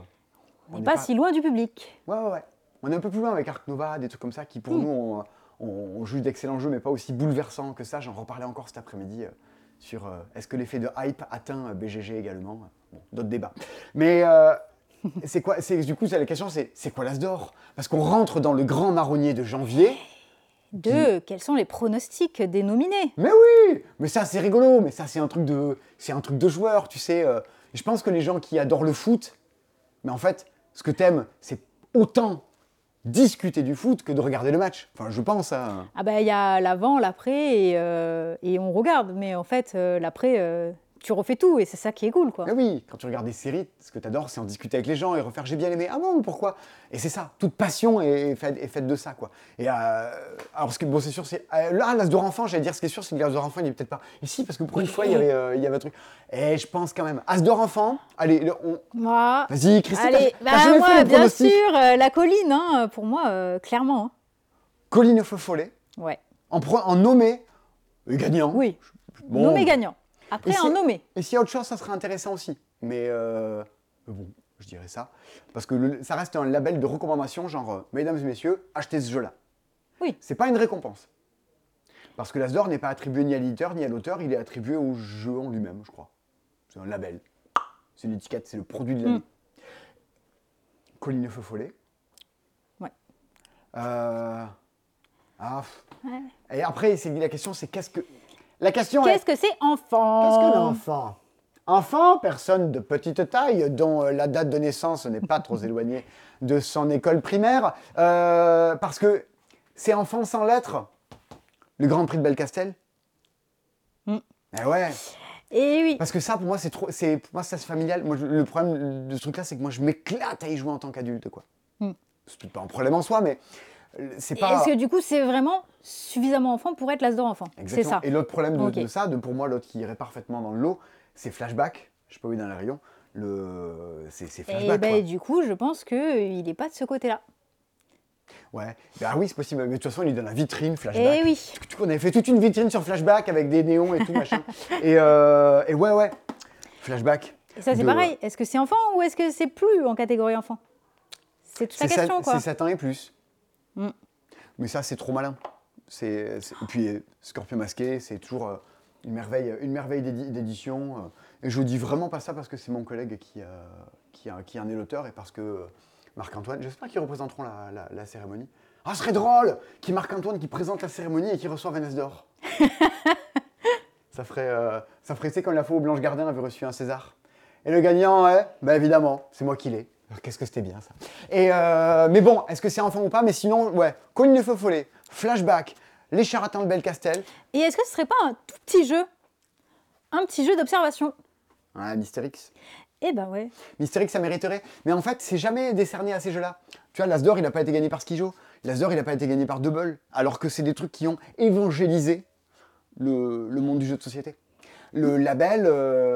on n'est pas, si loin du public. Ouais, ouais, ouais. On est un peu plus loin avec Ark Nova, des trucs comme ça qui, pour Mm. nous, ont, ont- ont juste d'excellents jeux, mais pas aussi bouleversants que ça. J'en reparlais encore cet après-midi euh, sur euh, est-ce que l'effet de hype atteint euh, BGG également? Bon, d'autres débats. Mais euh, c'est quoi c'est, Du coup, la question, c'est c'est quoi l'As d'or? Parce qu'on rentre dans le grand marronnier de janvier. Deux, quels sont les pronostics des nominés? Mais oui Mais ça, c'est rigolo. Mais ça, c'est un truc de, c'est un truc de joueur, tu sais. je pense que les gens qui adorent le foot, mais en fait, ce que t'aimes, c'est autant discuter du foot que de regarder le match. Enfin, je pense. Hein. Ah bah il y a l'avant, l'après et, euh, on regarde. Mais en fait, euh, l'après, euh, tu refais tout et c'est ça qui est cool, quoi. Mais oui, quand tu regardes des séries, ce que tu adores, c'est en discuter avec les gens et refaire j'ai bien aimé. Ah bon, pourquoi? Et c'est ça, toute passion est faite, est faite de ça, quoi. Et euh, alors, ce que, bon, c'est sûr, c'est. euh, là, l'As d'or enfant, j'allais dire, ce qui est sûr, c'est que l'As d'or enfant, il est peut-être pas. Ici, parce que pour une fois, il y avait, euh, il y avait un truc. Et je pense quand même. As d'or enfant, allez, le- on- Moi, vas-y, Christine, allez, t'as- bah, moi, fait le bien sûr, euh, la colline, hein, pour moi, euh, clairement. hein. Colline Feu Follet, Ouais, en, en nommé gagnant. oui. Bon. Nommé gagnant. Après, Et en nommé. Et s'il y a autre chose, ça serait intéressant aussi. Mais euh, bon, je dirais ça. Parce que le- ça reste un label de recommandation, genre, euh, mesdames et messieurs, achetez ce jeu-là. Oui. C'est pas une récompense. Parce que l'As d'or n'est pas attribué ni à l'éditeur ni à l'auteur, il est attribué au jeu en lui-même, je crois. C'est un label. C'est une étiquette, c'est le produit de l'année. Mm. Colline Feu Follet. Ouais. Euh, ah. Ouais. Et après, la question, c'est qu'est-ce que. La question est. Qu'est-ce que c'est enfant Qu'est-ce qu'un enfant? Enfant, personne de petite taille, dont euh, la date de naissance n'est pas trop éloignée de son école primaire, euh, parce que c'est enfant sans lettres. Le Grand Prix de Belcastel? Mm. Eh ouais. Et oui. Parce que ça, pour moi, c'est trop. C'est pour moi, ça c'est familial. Moi, je- le problème de ce truc-là, c'est que moi, je m'éclate à y jouer en tant qu'adulte, quoi. Hmm. C'est pas un problème en soi, mais c'est Et pas. Est-ce que du coup, c'est vraiment suffisamment enfant pour être l'as d'or enfant? C'est ça. Et l'autre problème de, ça, de, pour moi, l'autre qui irait parfaitement dans le lot, c'est flashback. Je sais pas où il est dans les rayons. Le... C'est Et flashback. ben, quoi. du coup, je pense qu'il n'est pas de ce côté-là. Ouais. Ben oui, c'est possible. Mais de toute façon, il est dans la vitrine flashback. Et oui. Tu- On avait fait toute une vitrine sur flashback avec des néons et tout, machin. Et, euh, et ouais, ouais. Flashback. Et ça, c'est de- pareil. Est-ce que c'est enfant ou est-ce que c'est plus en catégorie enfant? C'est toute la question, quoi. C'est 7 ans et plus. Mm. Mais ça, c'est trop malin. C'est, c'est- Et puis, Scorpion masqué, c'est toujours euh, une merveille, une merveille d'édi- d'édition. euh. Et je dis vraiment pas ça parce que c'est mon collègue qui, euh, qui, qui en est l'auteur et parce que Marc-Antoine, j'espère qu'ils représenteront la, la- la cérémonie. Ah, ce serait drôle qu'il Marc-Antoine qui présente la cérémonie et qui reçoit Vanessa d'or. ça ferait, euh, ça ferait, sais, comme la fois où Blanche Gardin avait reçu un César. Et le gagnant, ouais, bah évidemment, c'est moi qui l'ai. Qu'est-ce que c'était bien ça. Et euh, mais bon, est-ce que c'est enfant ou pas Mais sinon, ouais, Cogne de feu follet, flashback, les charlatans de Belcastel, Et est-ce que ce serait pas un tout petit jeu? Un petit jeu d'observation? Ouais, Mystérix. Eh ben ouais. Mystérix, ça mériterait. Mais en fait, c'est jamais décerné à ces jeux-là. Tu vois, l'As d'or, il n'a pas été gagné par Skijo. L'As d'or, il n'a pas été gagné par Double. Alors que c'est des trucs qui ont évangélisé le, le monde du jeu de société. Le label, euh,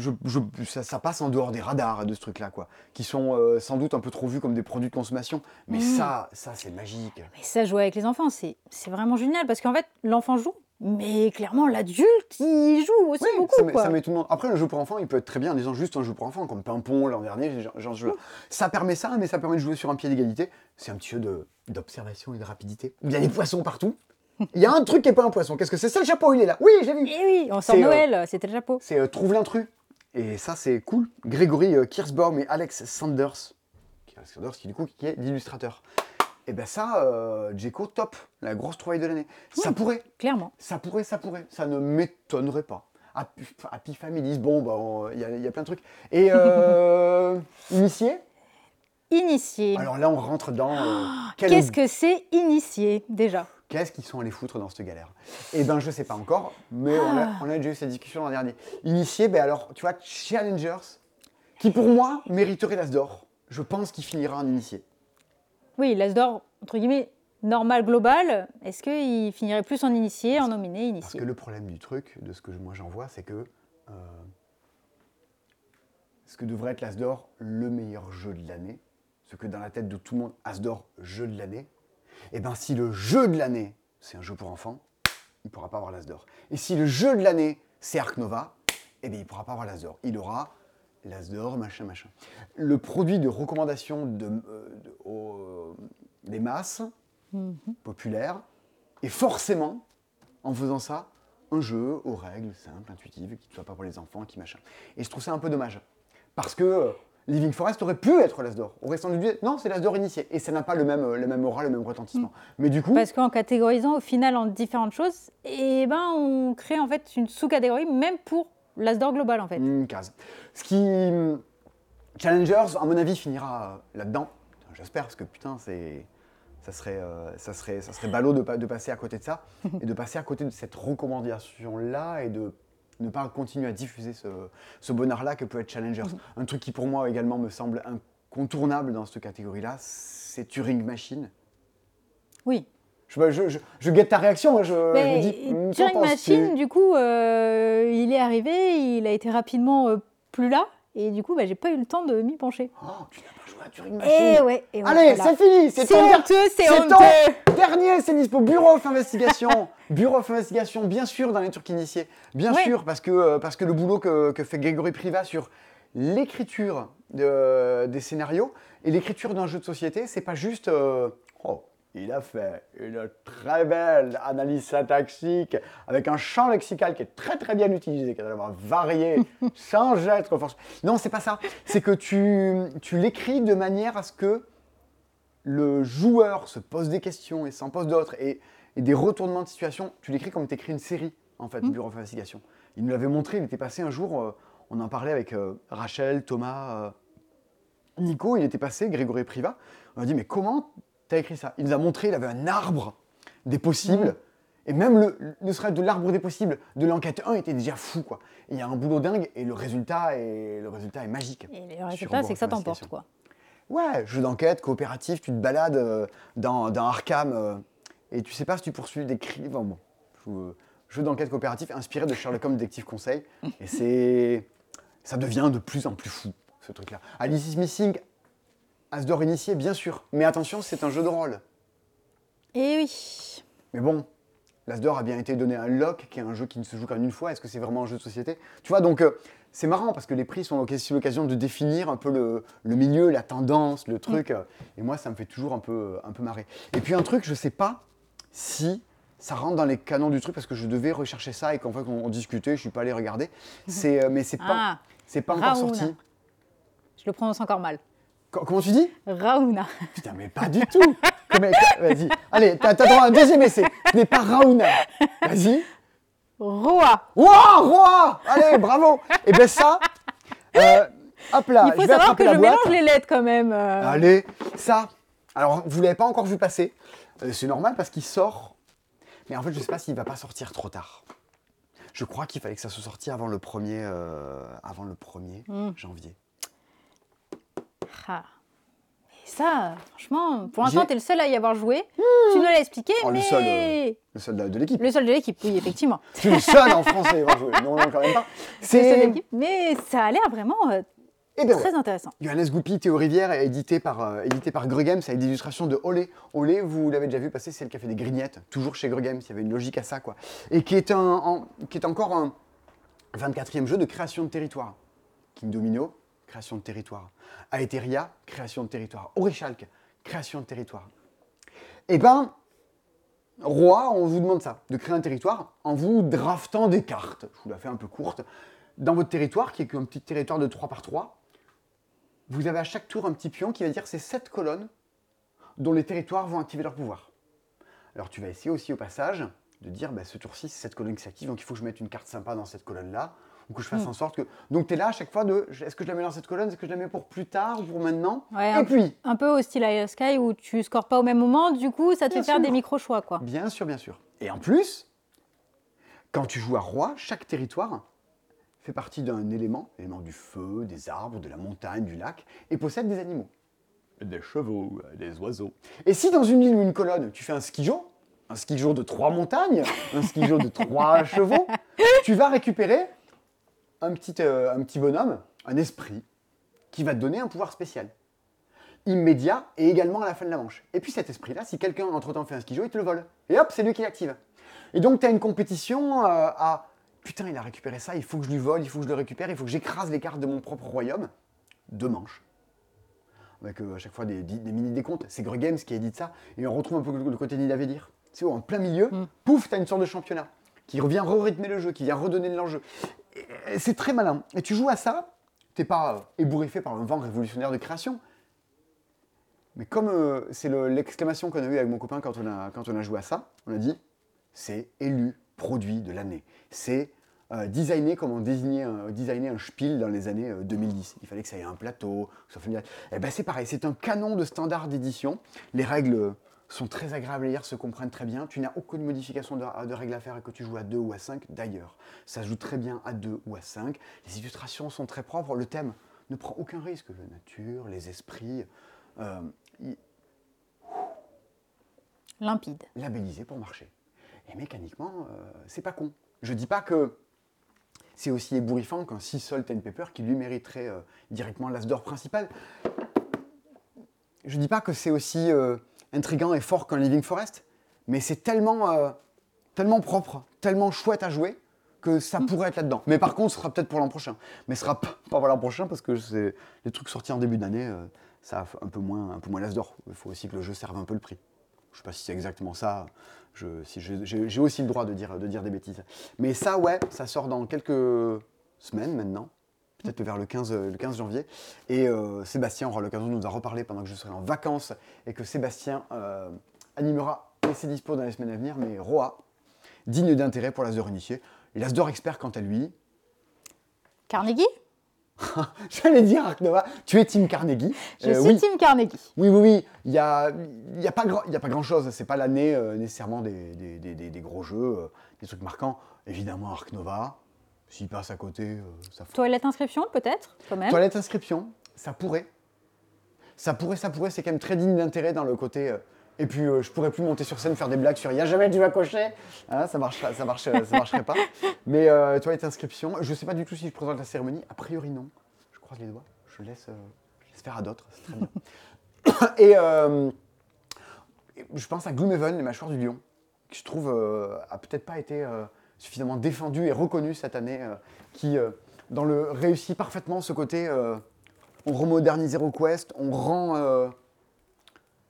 je- je- ça, ça passe en dehors des radars de ce truc-là, quoi. Qui sont euh, sans doute un peu trop vus comme des produits de consommation. Mais Mm. ça, ça c'est magique. Mais ça, jouer avec les enfants, c'est c'est vraiment génial parce qu'en fait, l'enfant joue, mais clairement, l'adulte, il joue aussi Oui, beaucoup, ça, met, quoi. ça met tout le monde. Après, le jeu pour enfants, il peut être très bien en disant juste un jeu pour enfants, comme Pimpon l'an dernier, genre, ce jeu-là. Ça permet ça, mais ça permet de jouer sur un pied d'égalité. C'est un petit jeu de- d'observation et de rapidité. Il y a des poissons partout. Il y a un truc qui n'est pas un poisson. Qu'est-ce que c'est? C'est le chapeau, il est là. Oui, j'ai vu. Et oui, on sort C'est, euh, Noël, c'était le chapeau. C'est euh, Trouve l'intrus. Et ça, c'est cool. Grégory euh, Kirschbaum et Alex Sanders. Alex Sanders, qui du coup qui est l'illustrateur. Et ben ça, euh, Djeko, top. La grosse trouvaille de l'année. Ça pourrait. Clairement. Ça pourrait, ça pourrait. Ça ne m'étonnerait pas. Happy, Happy Families, bon, on- il y, a- il y a plein de trucs. Et euh, initié? Initié. Alors là, on rentre dans. euh, quel- Qu'est-ce que c'est initié, déjà? Qu'est-ce qu'ils sont allés foutre dans cette galère? Eh ben, je sais pas encore, mais on, a, on a déjà eu cette discussion l'an dernier. Initié, ben alors, tu vois, Challengers, qui pour moi mériterait l'As d'or. Je pense qu'il finira en initié. Oui, l'As d'or, entre guillemets, normal, global. Est-ce qu'il finirait plus en initié, en nominé, Parce initié que le problème du truc, de ce que moi j'en vois, c'est que euh, ce que devrait être l'As d'or, le meilleur jeu de l'année, ce que dans la tête de tout le monde, As d'or, jeu de l'année, et ben si le jeu de l'année, c'est un jeu pour enfants, il ne pourra pas avoir l'As d'or. Et si le jeu de l'année, c'est Ark Nova, eh bien il ne pourra pas avoir l'As d'or. Il aura l'As d'or, machin, machin. Le produit de recommandation de, euh, de- aux- des masses populaires est forcément, en faisant ça, un jeu aux règles simples, intuitives, qui ne soit pas pour les enfants, qui machin. Et je trouve ça un peu dommage. Parce que euh, Living Forest aurait pu être l'As d'or. Aurait sans doute être- Non, c'est l'As d'or initié. Et ça n'a pas le même, euh, le même aura, le même retentissement. Mais du coup, Parce qu'en catégorisant au final en différentes choses, eh ben, on crée en fait une sous-catégorie, même pour l'As d'or global, en fait. une case. Ce qui. hum, Challengers, à mon avis, finira euh, là-dedans. J'espère, parce que putain, c'est. Ça serait, euh, ça, serait, ça serait ballot de, de passer à côté de ça et de passer à côté de cette recommandation-là et de ne pas continuer à diffuser ce, ce bonheur-là que peut être Challengers. Un truc qui, pour moi, également me semble incontournable dans cette catégorie-là, c'est Turing Machine. Oui. Je, je, je, je guette ta réaction, je, je Mais me dis. qu'en Turing Machine, du coup, euh, il est arrivé, il a été rapidement euh, plus là, et du coup, bah, j'ai pas eu le temps de m'y pencher. Oh, tu Turing Machine Et ouais, et ouais, Allez, voilà. c'est fini C'est honteux, c'est c'est honteux. ton dernier, c'est dispo. Bureau of Investigation. Bureau of Investigation, bien sûr, dans les trucs initiés. Bien Ouais. sûr, parce que, euh, parce que le boulot que, que fait Grégory Priva sur l'écriture de- des scénarios et l'écriture d'un jeu de société, c'est pas juste. euh, oh, il a fait une très belle analyse syntaxique avec un champ lexical qui est très très bien utilisé, qui a d'avoir varié sans être force. Non, c'est pas ça. C'est que tu, tu l'écris de manière à ce que le joueur se pose des questions et s'en pose d'autres et, et des retournements de situation. Tu l'écris comme tu écris une série, en fait, Bureau of Investigation. Il nous l'avait montré, il était passé un jour, euh, on en parlait avec euh, Rachel, Thomas, euh, Nico, il était passé, Grégory Priva. On a dit, mais comment T'as écrit ça. Il nous a montré, il avait un arbre des possibles. Et même le, ne serait de l'arbre des possibles de l'enquête 1 était déjà fou, quoi. Il y a un boulot dingue et le résultat est, le résultat est magique. Et le résultat, c'est que ça t'emporte, quoi. Ouais, jeu d'enquête, coopératif, tu te balades euh, dans, dans Arkham euh, et tu sais pas si tu poursuis des crimes. Enfin, bon, jeu, jeu d'enquête coopératif inspiré de Sherlock Holmes Détective Conseil. Et c'est. Ça devient de plus en plus fou, ce truc-là. Alice is Missing, Asdor initié, bien sûr. Mais attention, c'est un jeu de rôle. Et oui. Mais bon, l'Asdor a bien été donné un lock, qui est un jeu qui ne se joue qu'en une fois. Est-ce que c'est vraiment un jeu de société? Tu vois, donc euh, c'est marrant parce que les prix sont aussi l'occasion de définir un peu le, le milieu, la tendance, le truc. euh, Et moi, ça me fait toujours un peu, un peu marrer. Et puis un truc, je sais pas si ça rentre dans les canons du truc parce que je devais rechercher ça et qu'en fait on, on discutait, je suis pas allé regarder. C'est, euh, mais c'est pas, Ah, c'est pas encore sorti. je le prononce encore mal. Co- comment tu dis? Raouna. Putain, mais pas du tout. Vas-y, allez, t'as droit à un deuxième essai. Ce n'est pas Raouna. Vas-y. Roa. Roi, roi Allez, bravo Et bien ça, euh, hop là, Il faut je vais savoir que la je boîte. mélange les lettres quand même. euh. Allez, ça. Alors, vous l'avez pas encore vu passer. Euh, c'est normal parce qu'il sort. Mais en fait, je sais pas s'il va pas sortir trop tard. Je crois qu'il fallait que ça se sortisse avant le 1er, euh, avant le 1er Hmm. janvier. Ah. Et ça, franchement, pour l'instant, J'ai- t'es le seul à y avoir joué. Tu nous l'as expliqué, Oh, le mais... seul, euh, Le seul de, de l'équipe. Le seul de l'équipe, oui, effectivement. Suis le seul en France à y avoir joué. Non, non, quand même pas. C'est. l'équipe. Mais ça a l'air vraiment euh, Eh ben ouais. très intéressant. Johannes Goupil, Théo Rivière, édité par, euh, édité par Grugames avec des illustrations de Olé. Olé, vous l'avez déjà vu passer, c'est le café des grignettes, toujours chez Grugames, il y avait une logique à ça, quoi. Et qui est, un, en- qui est encore un 24e jeu de création de territoire. King Domino, création de territoire. Aetheria, création de territoire. Orichalk, création de territoire. Eh ben, Roi, on vous demande ça, de créer un territoire en vous draftant des cartes. Je vous la fais un peu courte. Dans votre territoire, qui est un petit territoire de 3 par 3, vous avez à chaque tour un petit pion qui va dire c'est cette colonnes dont les territoires vont activer leur pouvoir. Alors tu vas essayer aussi au passage de dire bah, ce tour-ci c'est cette colonne qui s'active donc il faut que je mette une carte sympa dans cette colonne-là ou que je fasse en sorte que. Donc tu es là à chaque fois de est-ce que je la mets dans cette colonne, est-ce que je la mets pour plus tard ou pour maintenant Ouais, Et un- puis, Un peu au style Iron Sky où tu scores pas au même moment, du coup, ça te Bien fait faire des micro-choix, quoi. bien sûr, bien sûr. Et en plus, quand tu joues à roi, chaque territoire fait partie d'un élément, élément du feu, des arbres, de la montagne, du lac, et possède des animaux. Des chevaux, des oiseaux. Et si dans une île ou une colonne, tu fais un skijo, un skijo de trois montagnes, un skijo de trois chevaux, tu vas récupérer un petit, euh, un petit bonhomme, un esprit, qui va te donner un pouvoir spécial. Immédiat et également à la fin de la manche. Et puis cet esprit-là, si quelqu'un entre-temps fait un skijo, il te le vole. Et hop, c'est lui qui l'active. Et donc tu as une compétition euh, à putain, il a récupéré ça, il faut que je lui vole, il faut que je le récupère, il faut que j'écrase les cartes de mon propre royaume. Deux manches. Avec euh, à chaque fois des, des- des mini décomptes. C'est Greg Games qui édite ça. Et on retrouve un peu le, côté Nidavellir. C'est où, en plein milieu, Mm. pouf, tu as une sorte de championnat qui revient re-rythmer le jeu, qui vient redonner de l'enjeu. C'est très malin. Et tu joues à ça, t'es pas euh, ébouriffé par un vent révolutionnaire de création. Mais comme euh, c'est le- l'exclamation qu'on a eue avec mon copain quand on a, quand on a joué à ça, on a dit c'est élu produit de l'année. C'est euh, designé comme on désignait un, designait un spiel dans les années euh, 2010. Il fallait que ça ait un plateau, que ça soit familial. Et ben c'est pareil, c'est un canon de standard d'édition. Les règles euh, sont très agréables à lire, se comprennent très bien. Tu n'as aucune modification de, de règles à faire et que tu joues à 2 ou à 5 d'ailleurs. Ça joue très bien à 2 ou à 5. Les illustrations sont très propres. Le thème ne prend aucun risque. La nature, les esprits. euh, Limpide. labellisé pour marcher. Et mécaniquement, euh, c'est pas con. Je dis pas que c'est aussi ébouriffant qu'un Sea Salt and Pepper qui lui mériterait euh, directement l'as d'or principal. Je dis pas que c'est aussi intriguant et fort qu'un Living Forest, mais c'est tellement, euh, tellement propre, tellement chouette à jouer que ça pourrait être là-dedans. Mais par contre, ce sera peut-être pour l'an prochain. Mais ce sera pas pour l'an prochain parce que c'est les trucs sortis en début d'année, euh, ça a un peu moins, un peu moins l'as d'or. Il faut aussi que le jeu serve un peu le prix. Je sais pas si c'est exactement ça. Je, si j'ai aussi le droit de dire, de dire des bêtises. Mais ça, ouais, ça sort dans quelques semaines maintenant. Peut-être vers le 15, le 15 janvier. Et euh, Sébastien aura l'occasion de nous en reparler pendant que je serai en vacances et que Sébastien euh, animera et c'est dispo dans les semaines à venir. Mais Roa, digne d'intérêt pour l'As d'or initié. Et l'As d'or expert, quant à lui, Carnegie? J'allais dire Ark Nova, tu es Team Carnegie. Je Euh, suis oui. Team Carnegie. Oui, oui, oui. Il n'y a, y a pas grand, il y a pas grand. C'est pas l'année nécessairement des, des, des- des- gros jeux, des trucs marquants. Évidemment, Ark Nova. S'il passe à côté, euh, ça fout. Toilette inscription, peut-être, quand même. Toilette inscription, ça pourrait. Ça pourrait, ça pourrait. C'est quand même très digne d'intérêt dans le côté. euh, et puis, euh, je pourrais plus monter sur scène faire des blagues sur. Il a jamais vas cocher. Hein, ça marche, ça marche, ça marcherait pas. Mais toilette inscription. Je sais pas du tout si je présente la cérémonie. A priori non. Je croise les doigts. Je laisse, je laisse faire à d'autres. C'est très bien. et euh, je pense à Gloomhaven, les mâchoires du lion, qui je trouve euh, a peut-être pas été euh, suffisamment défendu et reconnu cette année, euh, qui euh, dans le réussit parfaitement ce côté. euh, on remodernise HeroQuest, on rend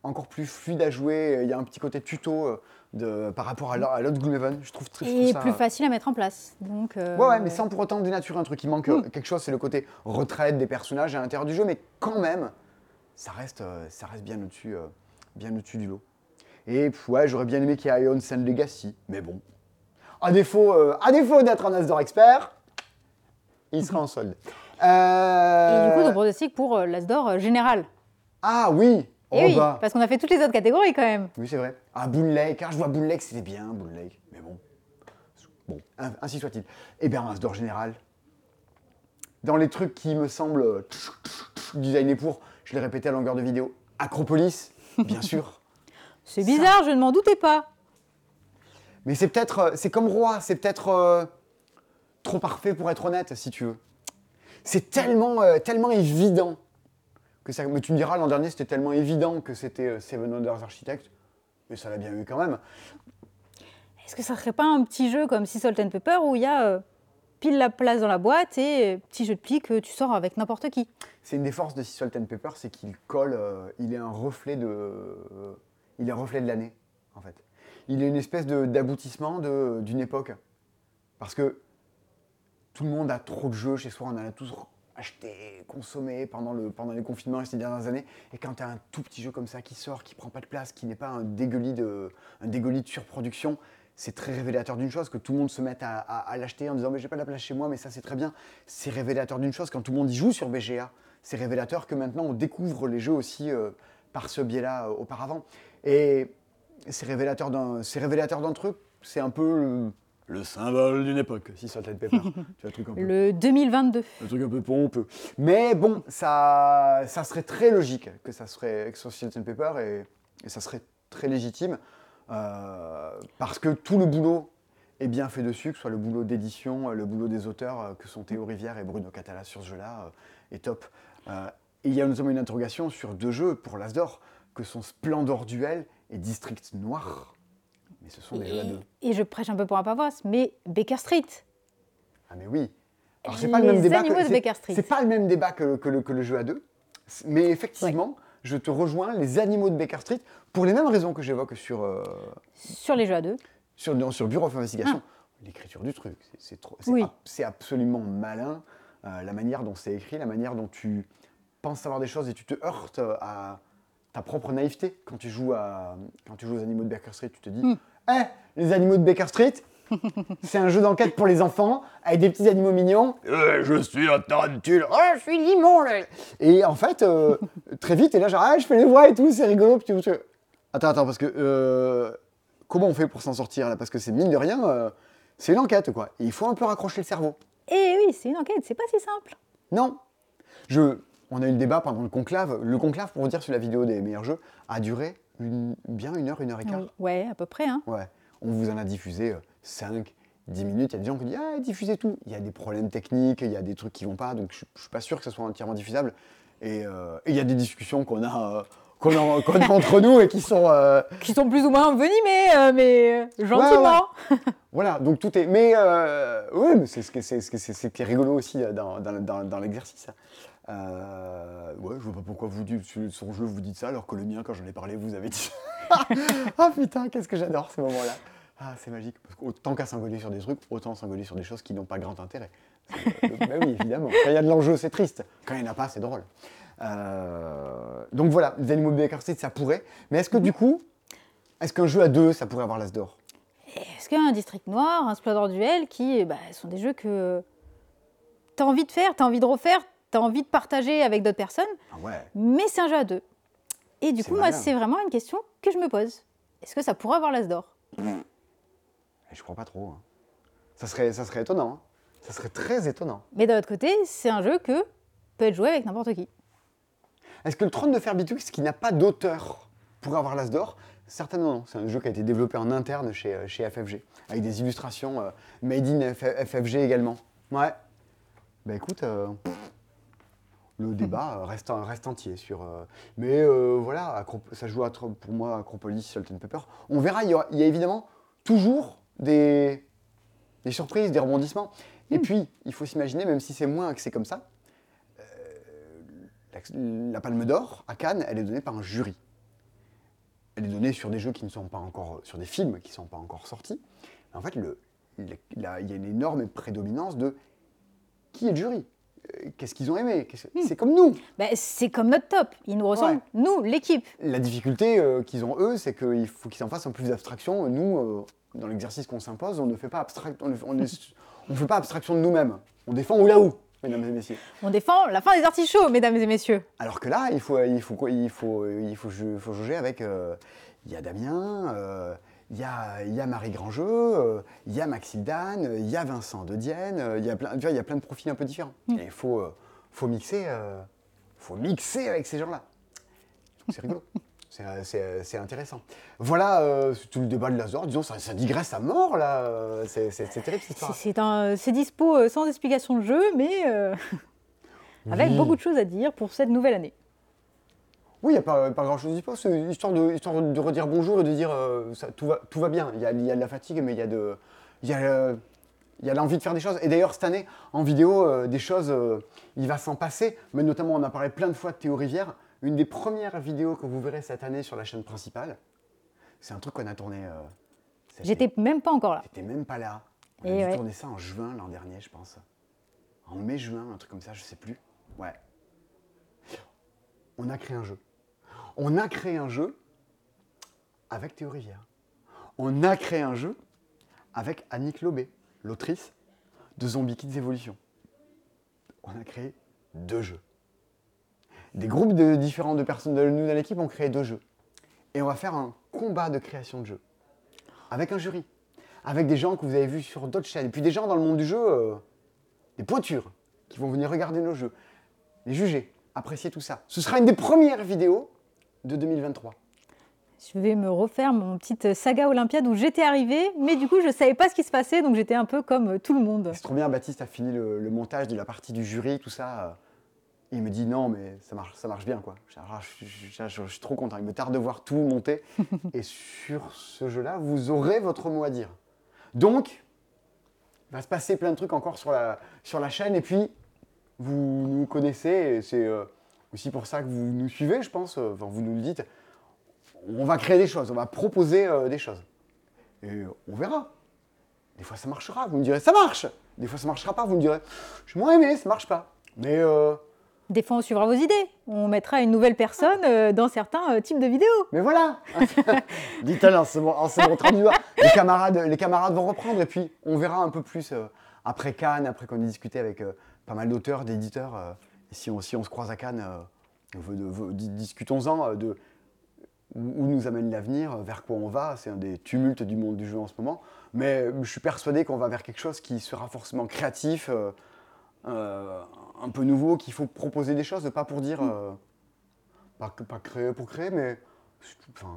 encore plus fluide à jouer. Il y a un petit côté tuto de, par rapport à l'autre Gloomhaven. Je trouve, trouve Et ça- plus facile à mettre en place. Donc, euh, Ouais, ouais, mais sans pour autant dénaturer un truc. Il manque Oui. quelque chose, c'est le côté retraite des personnages à l'intérieur du jeu, mais quand même, ça reste, ça reste bien au-dessus euh, bien au-dessus du lot. Et ouais, j'aurais bien aimé qu'il y ait Ion Legacy, mais bon. À défaut, euh, à défaut d'être un Asdor expert, il sera en solde. Et du coup, Euh, on pronostic pour euh, l'Asdor euh, général. Ah oui Et Oh oui, bah. parce qu'on a fait toutes les autres catégories quand même. Oui, c'est vrai. Ah, Boon Lake. Ah, je vois Boon Lake, c'était bien, Boon Lake. Mais bon. Bon, ainsi soit-il. Eh bien, un Asdor général. Dans les trucs qui me semblent euh, designés pour, je l'ai répété à longueur de vidéo, Acropolis, bien sûr. C'est bizarre, je ne m'en doutais pas. Mais c'est peut-être, euh, c'est comme Roi, c'est peut-être euh, trop parfait pour être honnête, si tu veux. C'est tellement, euh, tellement évident que ça. Mais tu me diras, l'an dernier, c'était tellement évident que c'était euh, Seven Wonders Architect, mais ça l'a bien eu quand même. Est-ce que ça serait pas un petit jeu comme Sea Salt and Pepper où il y a pile la place dans la boîte et petit jeu de pli que tu sors avec n'importe qui? C'est une des forces de Sea Salt and Pepper, c'est qu'il colle, il est un reflet de, il est un reflet de l'année, en fait. Il est une espèce de- d'aboutissement de- d'une époque, parce que tout le monde a trop de jeux chez soi, on en a tous acheté, consommé pendant, le, pendant les confinements ces dernières années, et quand tu as un tout petit jeu comme ça qui sort, qui prend pas de place, qui n'est pas un dégueulis de, un dégueulis de surproduction, c'est très révélateur d'une chose, que tout le monde se mette à, à- l'acheter en disant mais j'ai pas la place chez moi, mais ça c'est très bien. C'est révélateur d'une chose, quand tout le monde y joue sur BGA, c'est révélateur que maintenant on découvre les jeux aussi euh, par ce biais-là euh, auparavant. Et c'est révélateur d'un c'est révélateur d'un truc, c'est un peu le, le symbole d'une époque, si Salt and Pepper. tu vois, le truc un peu Le 2022. le truc un peu pompeux. Mais bon, ça, ça serait très logique que ça serait que Salt and Pepper et, et ça serait très légitime euh, parce que tout le boulot est bien fait dessus, que ce soit le boulot d'édition, le boulot des auteurs, euh, que sont Théo Rivière et Bruno Catala sur ce jeu-là, euh, est top. Euh, et il y a notamment une interrogation sur deux jeux pour l'Asdor, que sont Splendor Duel et District Noir. Mais ce sont des jeux à deux. Et, je prêche un peu pour un pavoise, mais Baker Street. Ah mais oui. Alors c'est pas le même débat que c'est- Baker Street. C'est pas le même débat que, que le, que le jeu à deux. Mais effectivement, je te rejoins les animaux de Baker Street pour les mêmes raisons que j'évoque sur, euh, Sur les jeux à deux. sur, non, sur Bureau of Investigation. L'écriture du truc, c'est- Ah. Oui. ab- absolument malin. euh, la manière dont c'est écrit, la manière dont tu penses savoir des choses et tu te heurtes euh, à ta propre naïveté quand tu joues, à, quand tu joues aux animaux de Baker Street. Tu te dis, Hmm. Eh, les animaux de Baker Street, c'est un jeu d'enquête pour les enfants avec des petits animaux mignons. Euh, je suis un tarantule. Oh, je suis limon. Et en fait, euh, très vite, et là, genre, ah, je fais les voix et tout, c'est rigolo. Puis tu- tu- Attends, attends, parce que euh, comment on fait pour s'en sortir là? Parce que c'est mine de rien, euh, c'est une enquête, quoi. Et il faut un peu raccrocher le cerveau. Et oui, c'est une enquête, c'est pas si simple. Non. Je, on a eu le débat pendant le conclave. Le conclave, pour vous dire sur la vidéo des meilleurs jeux, a duré une- bien une heure, une heure et quart. Oui. Ouais, à peu près. Hein. Ouais. On vous en a diffusé 5, 10 minutes. Il y a des gens qui disent Ah, diffusez tout. Il y a des problèmes techniques, il y a des trucs qui vont pas. Donc je, je suis pas sûr que ce soit entièrement diffusable. Et euh, il y a des discussions qu'on a, euh, qu'on a, entre nous et qui sont. euh, Qui sont plus ou moins envenimés, euh, mais euh, gentiment. Voilà, donc tout est. Mais euh, oui, mais c'est ce, qui- est rigolo aussi euh, dans, dans, dans- dans l'exercice. Euh, ouais, je vois pas pourquoi vous dites sur son jeu vous dites ça alors que le mien quand j'en ai parlé vous avez dit. ah putain, qu'est-ce que j'adore ce moment-là. Ah, c'est magique. Parce qu'autant qu'à s'engueuler sur des trucs, autant s'engueuler sur des choses qui n'ont pas grand intérêt. Oui, évidemment. Quand il y a de l'enjeu, c'est triste. Quand il n'y en a pas, c'est drôle. Euh, donc voilà, les animaux Street, ça pourrait. Mais est-ce que du coup, est-ce qu'un jeu à deux, ça pourrait avoir l'as d'or? Est-ce qu'un District Noir, un Splendor Duel, qui bah, sont des jeux que tu as envie de faire, tu as envie de refaire, tu as envie de partager avec d'autres personnes, Ah ouais. mais c'est un jeu à deux. Et du coup, moi, c'est vraiment une question que je me pose. Est-ce que ça pourrait avoir l'as d'or? Je crois pas trop. hein. Ça serait, ça serait étonnant. hein. Ça serait très étonnant. Mais d'un autre côté, c'est un jeu que peut être joué avec n'importe qui. Est-ce que le trône de fer Bitwix, qui n'a pas d'auteur, pourrait avoir l'as d'or? Certainement non. C'est un jeu qui a été développé en interne chez, euh, chez FFG, avec des illustrations euh, made in FFG également. Ouais. Bah écoute, euh, le débat euh, reste, reste entier sur. euh, mais euh, voilà, ça joue à pour moi Acropolis, Salt and Pepper. On verra, il y, aura- il y a évidemment toujours des, des surprises, des rebondissements. Et puis, il faut s'imaginer, même si c'est moins que c'est comme ça, euh, la, la Palme d'Or à Cannes, elle est donnée par un jury. Elle est donnée sur des jeux qui ne sont pas encore, sur des films qui ne sont pas encore sortis. Mais en fait, il y a- une énorme prédominance de qui est le jury Qu'est-ce qu'ils ont aimé Qu'est-ce- C'est comme nous. Bah, c'est comme notre top. Il nous ressemble, Ouais. nous, l'équipe. La difficulté euh, qu'ils ont eux, c'est qu'il faut qu'ils en fassent un plus d'abstraction. Nous, euh, dans l'exercice qu'on s'impose, on ne fait pas, abstract- on fait pas abstraction de nous-mêmes. On défend ou là où, mesdames et messieurs. On défend la fin des artichauts, mesdames et messieurs. Alors que là, il faut, il faut, il faut, il faut, jauger avec. euh, Il y a Damien, euh, il y, a, il y a Marie Grandjeu, euh, il y a Maxime Dan, euh, il y a Vincent de Dienne, euh, il y a plein, de profils un peu différents. Et il faut, faut mixer, faut mixer avec ces gens-là. C'est rigolo. C'est, intéressant. Voilà euh, tout le débat de Lazare. Disons, ça, ça digresse à mort, là. C'est terrible, cette C'est- histoire. C'est un- c'est dispo sans explication de jeu, mais euh, avec Oui. beaucoup de choses à dire pour cette nouvelle année. Oui, il n'y a pas, pas grand-chose dire. C'est histoire de, histoire de redire bonjour et de dire euh, ça, tout, va, tout va bien. Il y a, il y a de la fatigue, mais il y a de, il y a, euh, il y a l'envie de faire des choses. Et d'ailleurs, cette année, en vidéo, euh, des choses, euh, il va s'en passer. Mais notamment, on a parlé plein de fois de Théo Rivière. Une des premières vidéos que vous verrez cette année sur la chaîne principale, c'est un truc qu'on a tourné. euh. J'étais même pas encore là. J'étais même pas là. On a Et dû ouais. tourner ça en juin l'an dernier, je pense. En mai-juin, un truc comme ça, je sais plus. Ouais. On a créé un jeu. On a créé un jeu avec Théo Rivière. On a créé un jeu avec Annick Lobé, l'autrice de Zombie Kids Evolution. On a créé deux jeux. Des groupes de différents de personnes de nous dans l'équipe ont créé deux jeux. Et on va faire un combat de création de jeux avec un jury, avec des gens que vous avez vus sur d'autres chaînes, puis des gens dans le monde du jeu, euh, des pointures, qui vont venir regarder nos jeux, les juger, apprécier tout ça. Ce sera une des premières vidéos de 2023. Je vais me refaire mon petite saga Olympiade où j'étais arrivée, mais du coup, je savais pas ce qui se passait, donc j'étais un peu comme euh, tout le monde. C'est trop bien, Baptiste a fini le, le montage de la partie du jury, tout ça. euh, il me dit non, mais ça marche, ça marche bien, quoi. Je, suis trop content. Il me tarde de voir tout monter. et sur ce jeu-là, vous aurez votre mot à dire. Donc, il va se passer plein de trucs encore sur la, sur la chaîne. Et puis, vous nous connaissez. C'est euh, aussi pour ça que vous nous suivez, je pense. euh, Enfin, vous nous le dites. On va créer des choses, on va proposer euh, des choses. Et on verra. Des fois, ça marchera, vous me direz, ça marche. Des fois, ça marchera pas, vous me direz, je moins aimé, ça marche pas. Mais euh, Des fois, on suivra vos idées. On mettra une nouvelle personne euh, dans certains euh, types de vidéos. Mais voilà Dit-elle en se, montrant du doigt. Les camarades, les camarades vont reprendre et puis on verra un peu plus après Cannes, après qu'on ait discuté avec pas mal d'auteurs, d'éditeurs. Si on, si on se croise à Cannes, euh, discutons-en euh, de où, nous amène l'avenir, euh, vers quoi on va. C'est un des tumultes du monde du jeu en ce moment. Mais je suis persuadé qu'on va vers quelque chose qui sera forcément créatif, euh, euh, un peu nouveau, qu'il faut proposer des choses, pas pour dire... euh, pas, créer pour créer, mais... Enfin,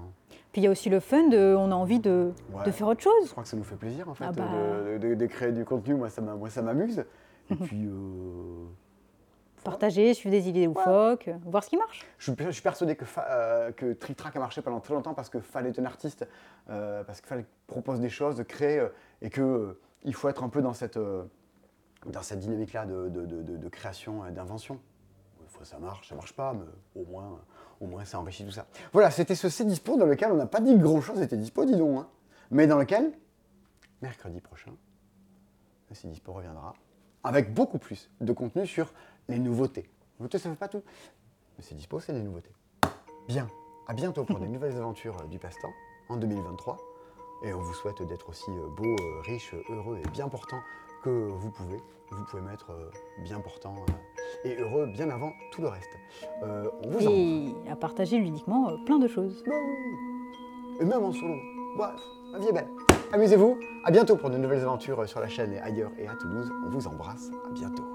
Puis il y a aussi le fun de, on a envie de, Ouais. de faire autre je chose. crois que ça nous fait plaisir en fait Ah bah. de, de- de créer du contenu. Moi, ça m'amuse. Et puis, Partager, suivre des idées loufoques, euh, voir ce qui marche. je, suis, je suis persuadé que, euh, que Trick Track a marché pendant très longtemps parce que fallait être un artiste, euh, parce qu'il fallait propose des choses, de créer, euh, et que euh, il faut être un peu dans cette, dans cette dynamique-là de, de- de- de- création et d'invention. Ça marche, ça marche pas, mais au moins, au moins, ça enrichit tout ça. Voilà, c'était ce C'est Dispo dans lequel on n'a pas dit grand-chose, c'était dispo, dis donc, hein. mais dans lequel, mercredi prochain, le C'est Dispo reviendra avec beaucoup plus de contenu sur les nouveautés. Nouveautés, ça ne fait pas tout. Mais c'est dispo, c'est des nouveautés. Bien, à bientôt pour des nouvelles aventures euh, du passe-temps en 2023. Et on vous souhaite d'être aussi euh, beau, euh, riche, heureux et bien portant que vous pouvez. Vous pouvez mettre bien portant et heureux bien avant tout le reste. Euh, on vous. Et à partager ludiquement plein de choses. Bah. Et même en solo. Bref, la vie est belle. Amusez-vous. À bientôt pour de nouvelles aventures sur la chaîne et ailleurs et à Toulouse. On vous embrasse. À bientôt.